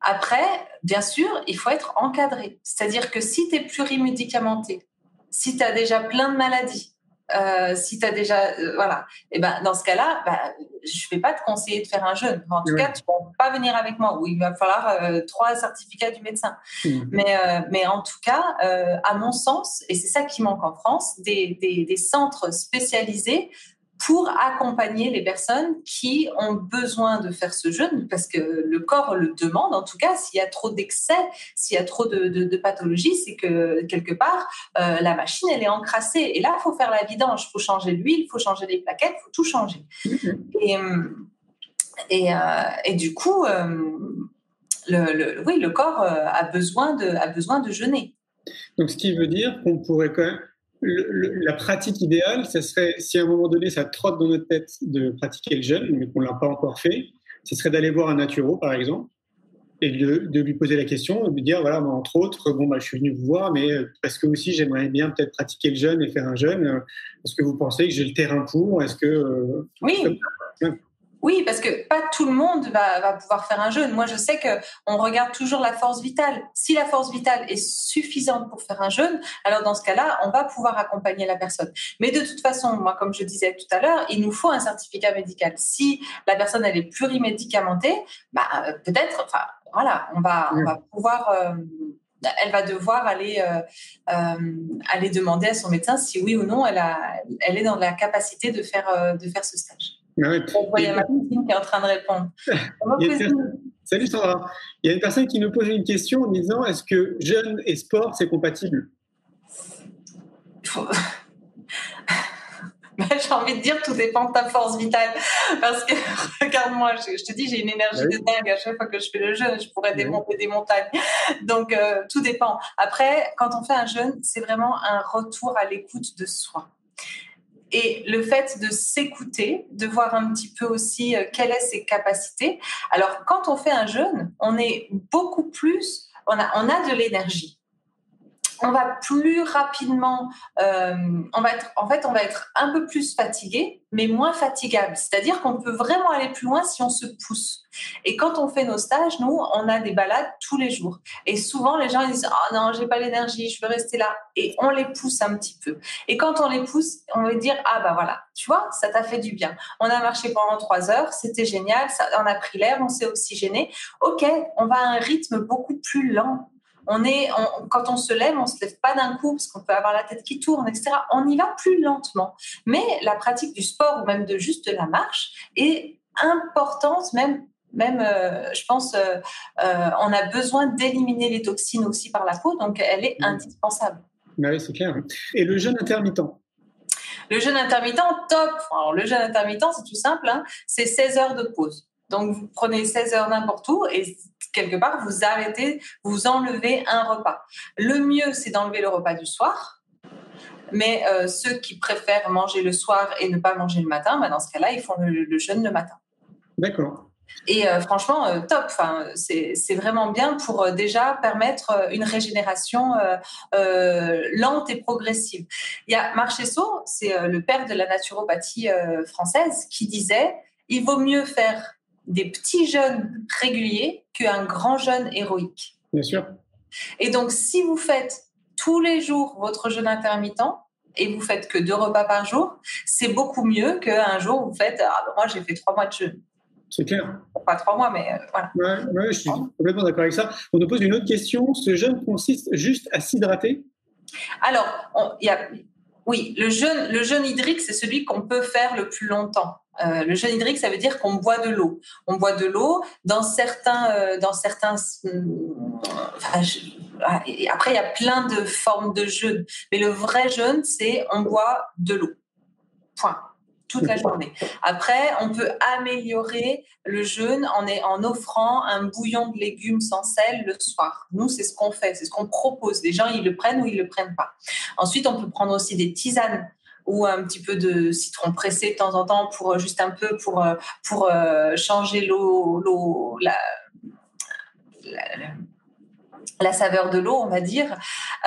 après, bien sûr, il faut être encadré. C'est-à-dire que si tu es plurimédicamenté, si tu as déjà plein de maladies, euh, si tu as déjà. Euh, voilà. Et ben, dans ce cas-là, bah, je ne vais pas te conseiller de faire un jeûne. En tout cas, tu ne vas pas venir avec moi, il va falloir euh, trois certificats du médecin. Mmh. Mais, mais en tout cas, à mon sens, et c'est ça qui manque en France, des, des, des centres spécialisés pour accompagner les personnes qui ont besoin de faire ce jeûne, parce que le corps le demande, en tout cas, s'il y a trop d'excès, s'il y a trop de, de, pathologies, c'est que quelque part, euh, la machine, elle est encrassée. Et là, il faut faire la vidange, il faut changer l'huile, il faut changer les plaquettes, il faut tout changer. Mm-hmm. Et, euh, et, euh, et, du coup, le, oui, le corps a besoin, de, a besoin de jeûner. Donc, ce qui veut dire qu'on pourrait quand même la pratique idéale, ce serait, si à un moment donné ça trotte dans notre tête de pratiquer le jeûne, mais qu'on ne l'a pas encore fait, ce serait d'aller voir un naturo, par exemple, et de, lui poser la question, de lui dire, voilà, moi, entre autres, bon, bah, je suis venu vous voir, mais euh, parce que aussi j'aimerais bien peut-être pratiquer le jeûne et faire un jeûne. Est-ce que vous pensez que j'ai le terrain pour? Est-ce que... Euh, oui. Oui, parce que pas tout le monde va, pouvoir faire un jeûne. Moi, je sais que on regarde toujours la force vitale. Si la force vitale est suffisante pour faire un jeûne, alors dans ce cas-là, on va pouvoir accompagner la personne. Mais de toute façon, moi, comme je disais tout à l'heure, il nous faut un certificat médical. Si la personne elle est plurimédicamentée, bah peut-être, enfin voilà, on va, on va pouvoir. Euh, elle va devoir aller, euh, euh, aller demander à son médecin si oui ou non elle, a, elle est dans la capacité de faire, de faire ce stage. Il y a ma cousine qui est en train de répondre. Salut Sandra. Il y a une personne qui nous pose une question en disant est-ce que jeûne et sport, c'est compatible? J'ai envie de dire tout dépend de ta force vitale. Parce que, regarde-moi, je, te dis, j'ai une énergie de dingue à chaque fois que je fais le jeûne, je pourrais démonter des montagnes. Donc, euh, tout dépend. Après, quand on fait un jeûne, c'est vraiment un retour à l'écoute de soi. Et le fait de s'écouter, de voir un petit peu aussi euh, quelles sont ses capacités. Alors, quand on fait un jeûne, on est beaucoup plus, on a, on a de l'énergie on va plus rapidement, euh, on va être, en fait, on va être un peu plus fatigué, mais moins fatigable. C'est-à-dire qu'on peut vraiment aller plus loin si on se pousse. Et quand on fait nos stages, nous, on a des balades tous les jours. Et souvent, les gens ils disent "Oh non, j'ai pas l'énergie, je veux rester là." Et on les pousse un petit peu. Et quand on les pousse, on va dire "Ah bah voilà, tu vois, ça t'a fait du bien. On a marché pendant trois heures, c'était génial, on a pris l'air, on s'est oxygéné. Ok, on va à un rythme beaucoup plus lent." On est, quand on se lève, on se lève pas d'un coup parce qu'on peut avoir la tête qui tourne, etc. On y va plus lentement. Mais la pratique du sport ou même de juste la marche est importante, même même, euh, je pense, euh, euh, on a besoin d'éliminer les toxines aussi par la peau, donc elle est mmh. indispensable. Bah oui, c'est clair. Et le jeûne intermittent? Le jeûne intermittent, top. Alors, le jeûne intermittent, c'est tout simple, hein. c'est 16 heures de pause. Donc, vous prenez 16 heures n'importe où et quelque part, vous arrêtez, vous enlevez un repas. Le mieux, c'est d'enlever le repas du soir. Mais euh, ceux qui préfèrent manger le soir et ne pas manger le matin, bah, dans ce cas-là, ils font le, jeûne le matin. D'accord. Et euh, franchement, euh, top. Enfin, c'est vraiment bien pour déjà permettre une régénération lente et progressive. Il y a Marchesso, c'est le père de la naturopathie française, qui disait il vaut mieux faire des petits jeûnes réguliers qu'un grand jeûne héroïque. Bien sûr. Et donc, si vous faites tous les jours votre jeûne intermittent et vous faites que deux repas par jour, c'est beaucoup mieux qu'un jour vous faites ah, ben moi j'ai fait trois mois de jeûne. C'est clair. Pas trois mois, mais euh, voilà. Ouais, je suis complètement d'accord avec ça. On nous pose une autre question. Ce jeûne consiste juste à s'hydrater? Alors, y a, oui, le jeûne, le jeûne hydrique, c'est celui qu'on peut faire le plus longtemps. Euh, le jeûne hydrique, ça veut dire qu'on boit de l'eau. On boit de l'eau dans certains, euh, dans certains. Ah, après, il y a plein de formes de jeûne, mais le vrai jeûne, c'est on boit de l'eau. Point toute la journée. Après, on peut améliorer le jeûne en, en offrant un bouillon de légumes sans sel le soir. Nous, c'est ce qu'on fait, c'est ce qu'on propose. Les gens, ils le prennent ou ils le prennent pas. Ensuite, on peut prendre aussi des tisanes ou un petit peu de citron pressé de temps en temps pour juste un peu pour pour euh, changer l'eau la, la saveur de l'eau, on va dire.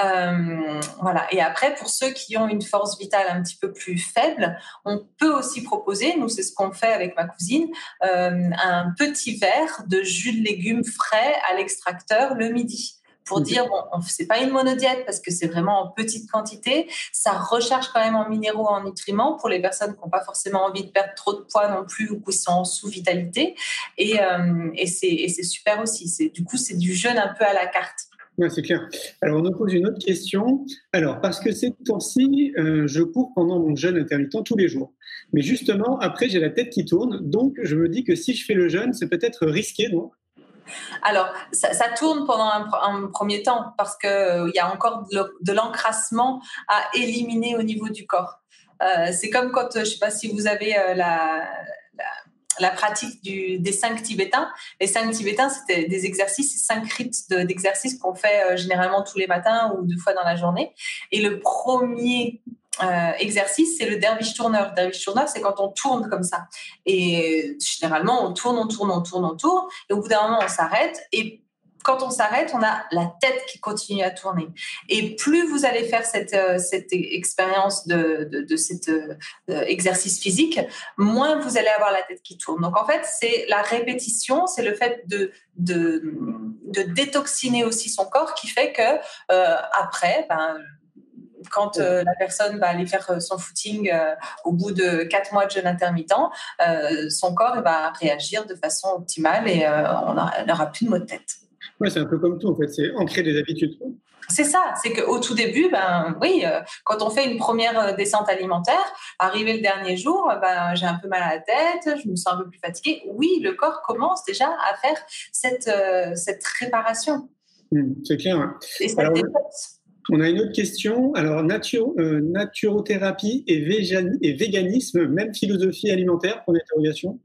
Euh, voilà. Et après, pour ceux qui ont une force vitale un petit peu plus faible, on peut aussi proposer, nous c'est ce qu'on fait avec ma cousine, euh, un petit verre de jus de légumes frais à l'extracteur le midi pour dire bon, c'est pas une monodiète parce que c'est vraiment en petite quantité. Ça recharge quand même en minéraux, en nutriments pour les personnes qui n'ont pas forcément envie de perdre trop de poids non plus ou qui sont sous vitalité. Et, euh, et c'est super aussi. Du coup c'est du jeûne un peu à la carte. Oui, c'est clair. Alors, on nous pose une autre question. Alors, parce que ces temps-ci, euh, je cours pendant mon jeûne intermittent tous les jours. Mais justement, après, j'ai la tête qui tourne. Donc, je me dis que si je fais le jeûne, c'est peut-être risqué, non? Alors, ça, tourne pendant un, premier temps parce qu'il euh, y a encore de, l'encrassement à éliminer au niveau du corps. Euh, c'est comme quand, je ne sais pas si vous avez euh, la, la, pratique des cinq Tibétains. Les cinq Tibétains, c'était des exercices, cinq rites d'exercices qu'on fait généralement tous les matins ou deux fois dans la journée. Et le premier euh, exercice, c'est le derviche tourneur. Le derviche tourneur, c'est quand on tourne comme ça. Et généralement, on tourne, on tourne, on tourne, on tourne. Et au bout d'un moment, on s'arrête. Et quand on s'arrête, on a la tête qui continue à tourner. Et plus vous allez faire cette, euh, expérience de, cet euh, exercice physique, moins vous allez avoir la tête qui tourne. Donc en fait, c'est la répétition, c'est le fait de, de, de, détoxiner aussi son corps qui fait que après, ben, quand euh, la personne va aller faire euh, son footing euh, au bout de quatre mois de jeûne intermittent, son corps va réagir de façon optimale et on n'aura plus de maux de tête. Oui, c'est un peu comme tout en fait, c'est ancrer des habitudes. C'est ça, c'est qu'au tout début, ben oui, quand on fait une première descente alimentaire, arrivé le dernier jour, ben j'ai un peu mal à la tête, je me sens un peu plus fatiguée. Oui, le corps commence déjà à faire cette cette réparation. Mmh, c'est clair. Et cette on a une autre question. Alors, euh, naturothérapie et, et, véganisme, même philosophie alimentaire, pour l'interrogation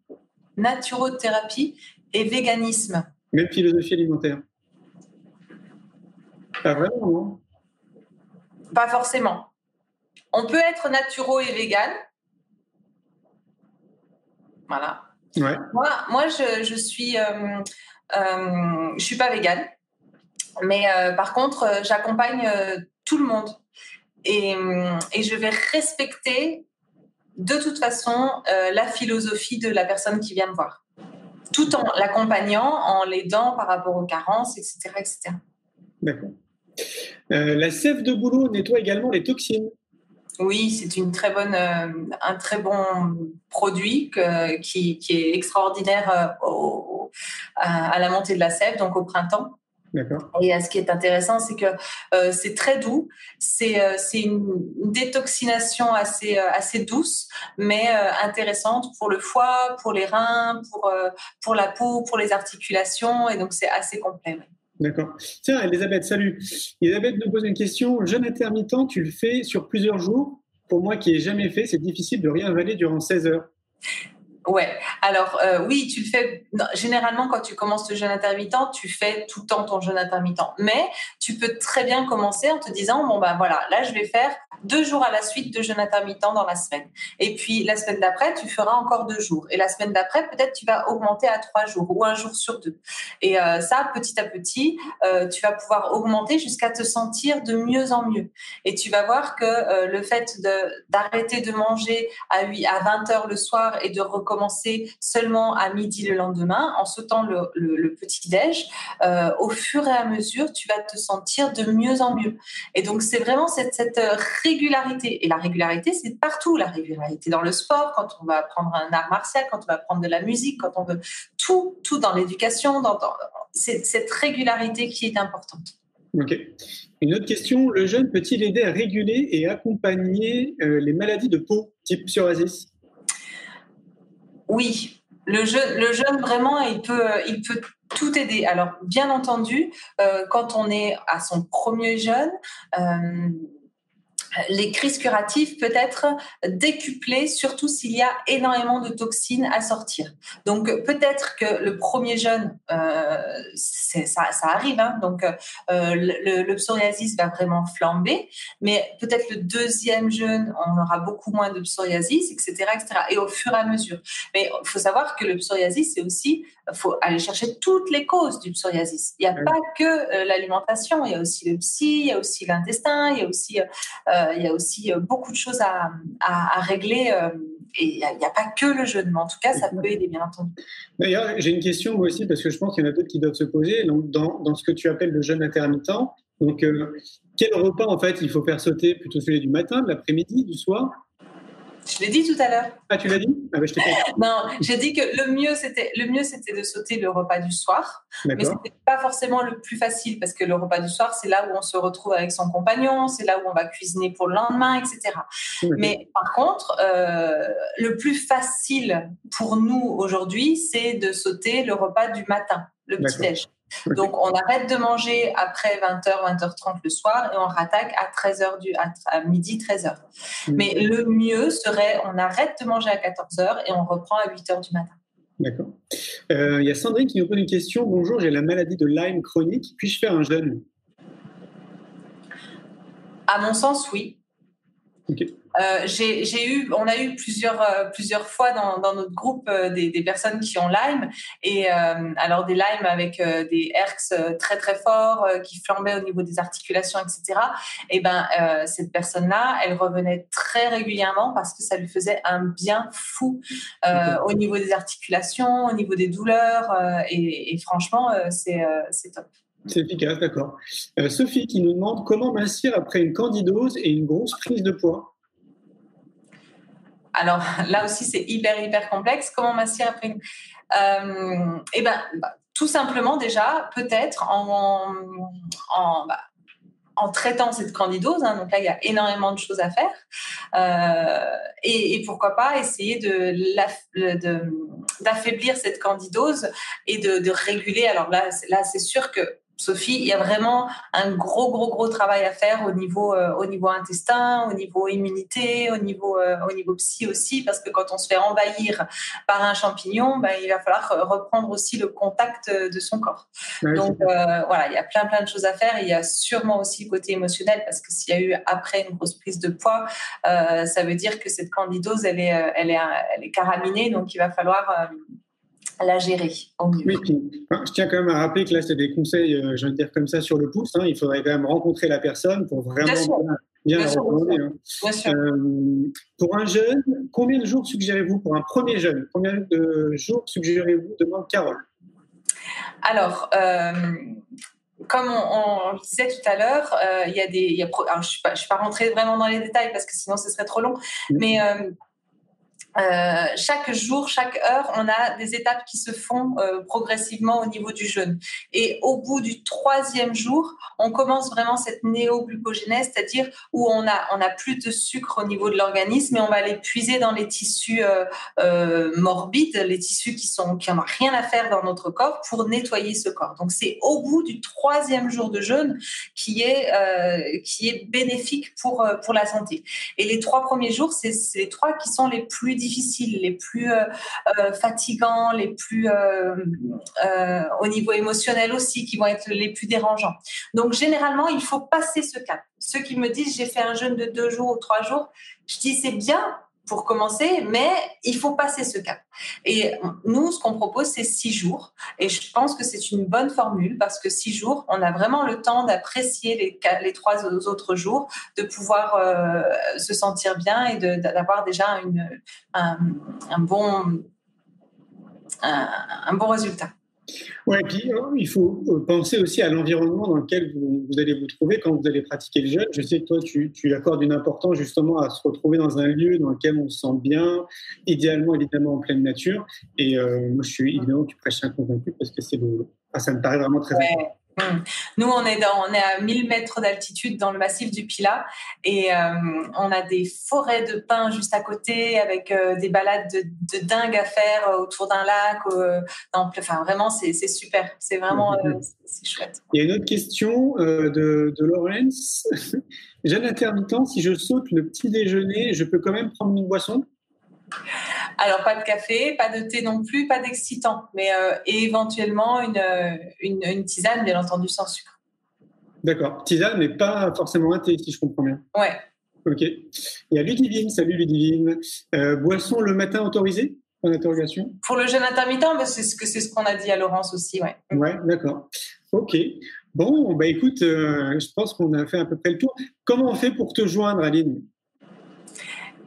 Naturothérapie et véganisme. Même philosophie alimentaire. Pas vraiment, Pas forcément. On peut être naturo et vegan. Voilà. Moi, moi je, suis, euh, euh, je suis pas végane. Mais euh, par contre, euh, j'accompagne euh, tout le monde. Et, et, je vais respecter de toute façon la philosophie de la personne qui vient me voir, tout en l'accompagnant, en l'aidant par rapport aux carences, etc. etc. D'accord. la sève de boulot nettoie également les toxines. Oui, c'est une très bonne, un très bon produit qui, qui, est extraordinaire à la montée de la sève, donc au printemps. Et euh, ce qui est intéressant, c'est que euh, c'est très doux, c'est euh, une détoxination assez, assez douce, mais intéressante pour le foie, pour les reins, pour, pour la peau, pour les articulations, et donc c'est assez complet. D'accord. Tiens, Elisabeth, salut. Elisabeth nous pose une question. Jeûne intermittent, tu le fais sur plusieurs jours? Pour moi qui n'ai jamais fait, c'est difficile de rien avaler durant 16 heures. Ouais. Alors euh, oui, tu le fais. généralement, quand tu commences le jeûne intermittent, tu fais tout le temps ton jeûne intermittent. Mais tu peux très bien commencer en te disant bon ben voilà, là je vais faire deux jours à la suite de jeûne intermittent dans la semaine. Et puis la semaine d'après, tu feras encore deux jours. Et la semaine d'après, peut-être tu vas augmenter à trois jours ou un jour sur deux. Et euh, ça, petit à petit, euh, tu vas pouvoir augmenter jusqu'à te sentir de mieux en mieux. Et tu vas voir que le fait d'arrêter de, manger à 8, à 20 heures le soir et de recommencer commencer seulement à midi le lendemain, en sautant le, petit-déj, euh, au fur et à mesure, tu vas te sentir de mieux en mieux. Et donc, c'est vraiment cette, cette régularité. Et la régularité, c'est partout. La régularité dans le sport, quand on va apprendre un art martial, quand on va apprendre de la musique, quand on veut tout, tout dans l'éducation, dans, c'est cette régularité qui est importante. Ok. Une autre question, le jeûne peut-il aider à réguler et accompagner euh, les maladies de peau type psoriasis? Oui, le jeûne, le jeûne vraiment, il peut, il peut tout aider. Alors, bien entendu, euh, quand on est à son premier jeûne, euh, les crises curatives peut être décuplées, surtout s'il y a énormément de toxines à sortir. Donc peut-être que le premier jeûne, euh, ça, ça, arrive, hein, donc euh, le, le, psoriasis va vraiment flamber, mais peut-être le deuxième jeûne, on aura beaucoup moins de psoriasis, etc., etc. Et au fur et à mesure. Mais il faut savoir que le psoriasis, c'est aussi, faut aller chercher toutes les causes du psoriasis. Il n'y a pas que euh, l'alimentation, il y a aussi le psy, il y a aussi l'intestin, il y a aussi euh, il y a aussi euh, beaucoup de choses à, régler. Euh, et il n'y a, pas que le jeûne, mais en tout cas, ça peut aider, bien entendu. D'ailleurs, j'ai une question moi aussi, parce que je pense qu'il y en a d'autres qui doivent se poser. Donc, dans, ce que tu appelles le jeûne intermittent, donc, quel repas, en fait, il faut faire sauter Plutôt celui du matin, de l'après-midi, du soir je l'ai dit tout à l'heure. Ah, tu l'as dit? Ah, bah, Non, j'ai dit que le mieux, c'était le mieux, c'était de sauter le repas du soir. Mais ce n'était pas forcément le plus facile parce que le repas du soir, c'est là où on se retrouve avec son compagnon, c'est là où on va cuisiner pour le lendemain, etc. Mais par contre, euh, le plus facile pour nous aujourd'hui, c'est de sauter le repas du matin, le petit-déj. Donc, on arrête de manger après 20h, 20h30 le soir et on rattaque à 13h du, à, midi, 13h. Mais le mieux serait, on arrête de manger à 14h et on reprend à 8h du matin. D'accord. Euh, il y a Sandrine qui nous pose une question. Bonjour, j'ai la maladie de Lyme chronique. Puis-je faire un jeûne? À mon sens, oui. Euh, j'ai eu, on a eu plusieurs, euh, plusieurs fois dans, dans notre groupe euh, des, des, personnes qui ont Lyme et alors des Lyme avec des herx très très forts qui flambaient au niveau des articulations, etc. Et ben cette personne-là, elle revenait très régulièrement parce que ça lui faisait un bien fou au niveau des articulations, au niveau des douleurs et, et franchement c'est top. C'est efficace, d'accord. Sophie qui nous demande comment mincir après une candidose et une grosse prise de poids. Alors là aussi, c'est hyper, hyper complexe. Comment m'assier après euh, Eh bien, bah, tout simplement déjà, peut-être en, bah, traitant cette candidose. Hein. donc là, il y a énormément de choses à faire. Euh, et, pourquoi pas essayer d'affaiblir de, cette candidose et de, de réguler. Alors là, là c'est sûr que Sophie, il y a vraiment un gros, gros, gros travail à faire au niveau, euh, au niveau intestin, au niveau immunité, au niveau, euh, au niveau psy aussi, parce que quand on se fait envahir par un champignon, ben, il va falloir reprendre aussi le contact de son corps. Donc euh, voilà, il y a plein, plein de choses à faire. Il y a sûrement aussi le côté émotionnel, parce que s'il y a eu après une grosse prise de poids, ça veut dire que cette candidose, elle est, elle est, elle est caraminée, donc il va falloir la gérer au mieux. Oui, je tiens quand même à rappeler que là, c'est des conseils, euh, je vais dire comme ça, sur le pouce. Hein. il faudrait quand même rencontrer la personne pour vraiment bien, la recommander. Hein. Euh, pour un jeune, combien de jours suggérez-vous pour un premier jeune? Combien de jours suggérez-vous? Demande Carole. Alors, euh, comme on, le disait tout à l'heure, il y a des. je ne suis, suis, pas rentrée vraiment dans les détails parce que sinon ce serait trop long, mais euh, chaque jour, chaque heure, on a des étapes qui se font euh, progressivement au niveau du jeûne. Et au bout du troisième jour, on commence vraiment cette néoglucogénèse, c'est-à-dire où on a, plus de sucre au niveau de l'organisme et on va les puiser dans les tissus euh, morbides, les tissus qui n'ont rien à faire dans notre corps pour nettoyer ce corps. Donc c'est au bout du troisième jour de jeûne qui est qui est bénéfique pour pour la santé. Et les trois premiers jours, c'est les trois qui sont les plus difficiles, les plus euh, euh, fatigants, les plus euh, au niveau émotionnel aussi, qui vont être les plus dérangeants. Donc généralement, il faut passer ce cap. Ceux qui me disent j'ai fait un jeûne de deux jours ou trois jours, je dis c'est bien, pour commencer, mais il faut passer ce cap. Et nous, ce qu'on propose, c'est six jours. Et je pense que c'est une bonne formule parce que six jours, on a vraiment le temps d'apprécier les, trois autres jours, de pouvoir euh, se sentir bien et d'avoir déjà un, bon, un bon résultat. Oui, et puis euh, il faut euh, penser aussi à l'environnement dans lequel vous, allez vous trouver quand vous allez pratiquer le jeûne. Je sais que toi, tu, tu, accordes une importance justement à se retrouver dans un lieu dans lequel on se sent bien, idéalement, évidemment en pleine nature. Et euh, moi, je suis évidemment, tu prêches un convaincu parce que c'est le, ça me paraît vraiment très important. Hmm. Nous, on est, dans, on est à 1000 mètres d'altitude dans le massif du Pilat et euh, on a des forêts de pins juste à côté avec euh, des balades de, de, dingue à faire autour d'un lac. enfin, vraiment, c'est super. C'est vraiment mhm. c'est chouette. Il y a une autre question de, de Laurence. Jeune intermittent, si je saute le petit déjeuner, je peux quand même prendre une boisson? Alors, pas de café, pas de thé non plus, pas d'excitant, mais euh, et éventuellement une, une, tisane, bien entendu, sans sucre. D'accord. Tisane, mais pas forcément un thé, si je comprends bien. Ouais. Ok. Il y a Ludivine. Salut Ludivine. Euh, boisson le matin autorisé En interrogation. Pour le jeûne intermittent, c'est ce c'est ce qu'on a dit à Laurence aussi, ouais. Ouais, d'accord. Ok. Bon, bah écoute, euh, je pense qu'on a fait à peu près le tour. Comment on fait pour te joindre, Aline?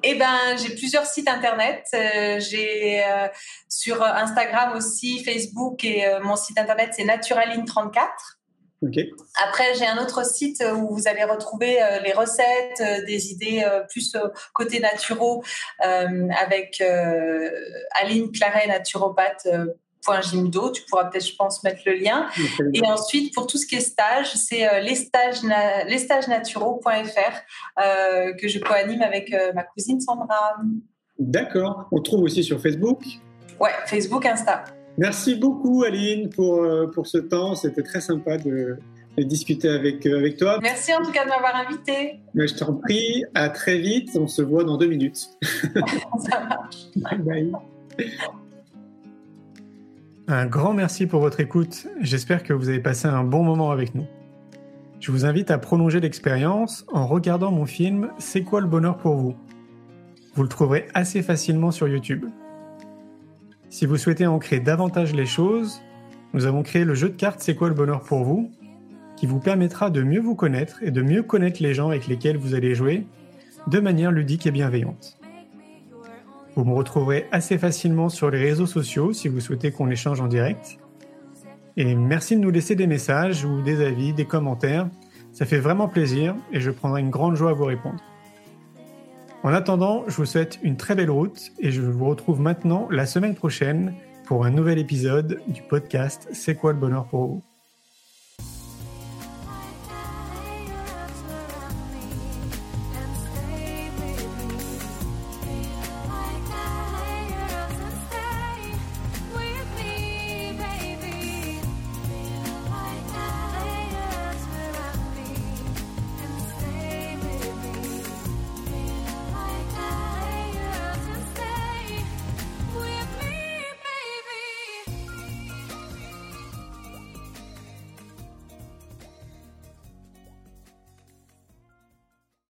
Eh ben, j'ai plusieurs sites internet. Euh, j'ai euh, sur Instagram aussi, Facebook et euh, mon site internet c'est Naturaline34. Okay. Après, j'ai un autre site où vous allez retrouver les recettes, des idées plus côté naturaux avec Aline Claret, naturopathe Gymdo. Tu pourras peut-être, je pense, mettre le lien. Et ensuite, pour tout ce qui est stage, c'est euh, lestagenaturaux.fr euh, que je co-anime avec euh, ma cousine Sandra. D'accord. On trouve aussi sur Facebook? Ouais, Facebook, Insta. Merci beaucoup, Aline, pour, pour ce temps. C'était très sympa de, discuter avec, avec toi. Merci en tout cas de m'avoir invité. Mais je t'en prie, à très vite. On se voit dans deux minutes. Ça marche. Bye bye. Un grand merci pour votre écoute. J'espère que vous avez passé un bon moment avec nous. Je vous invite à prolonger l'expérience en regardant mon film C'est quoi le bonheur pour vous? Vous le trouverez assez facilement sur YouTube. Si vous souhaitez ancrer davantage les choses, nous avons créé le jeu de cartes C'est quoi le bonheur pour vous qui vous permettra de mieux vous connaître et de mieux connaître les gens avec lesquels vous allez jouer de manière ludique et bienveillante. Vous me retrouverez assez facilement sur les réseaux sociaux si vous souhaitez qu'on échange en direct. Et merci de nous laisser des messages ou des avis, des commentaires. Ça fait vraiment plaisir et je prendrai une grande joie à vous répondre. En attendant, je vous souhaite une très belle route et je vous retrouve maintenant la semaine prochaine pour un nouvel épisode du podcast C'est quoi le bonheur pour vous?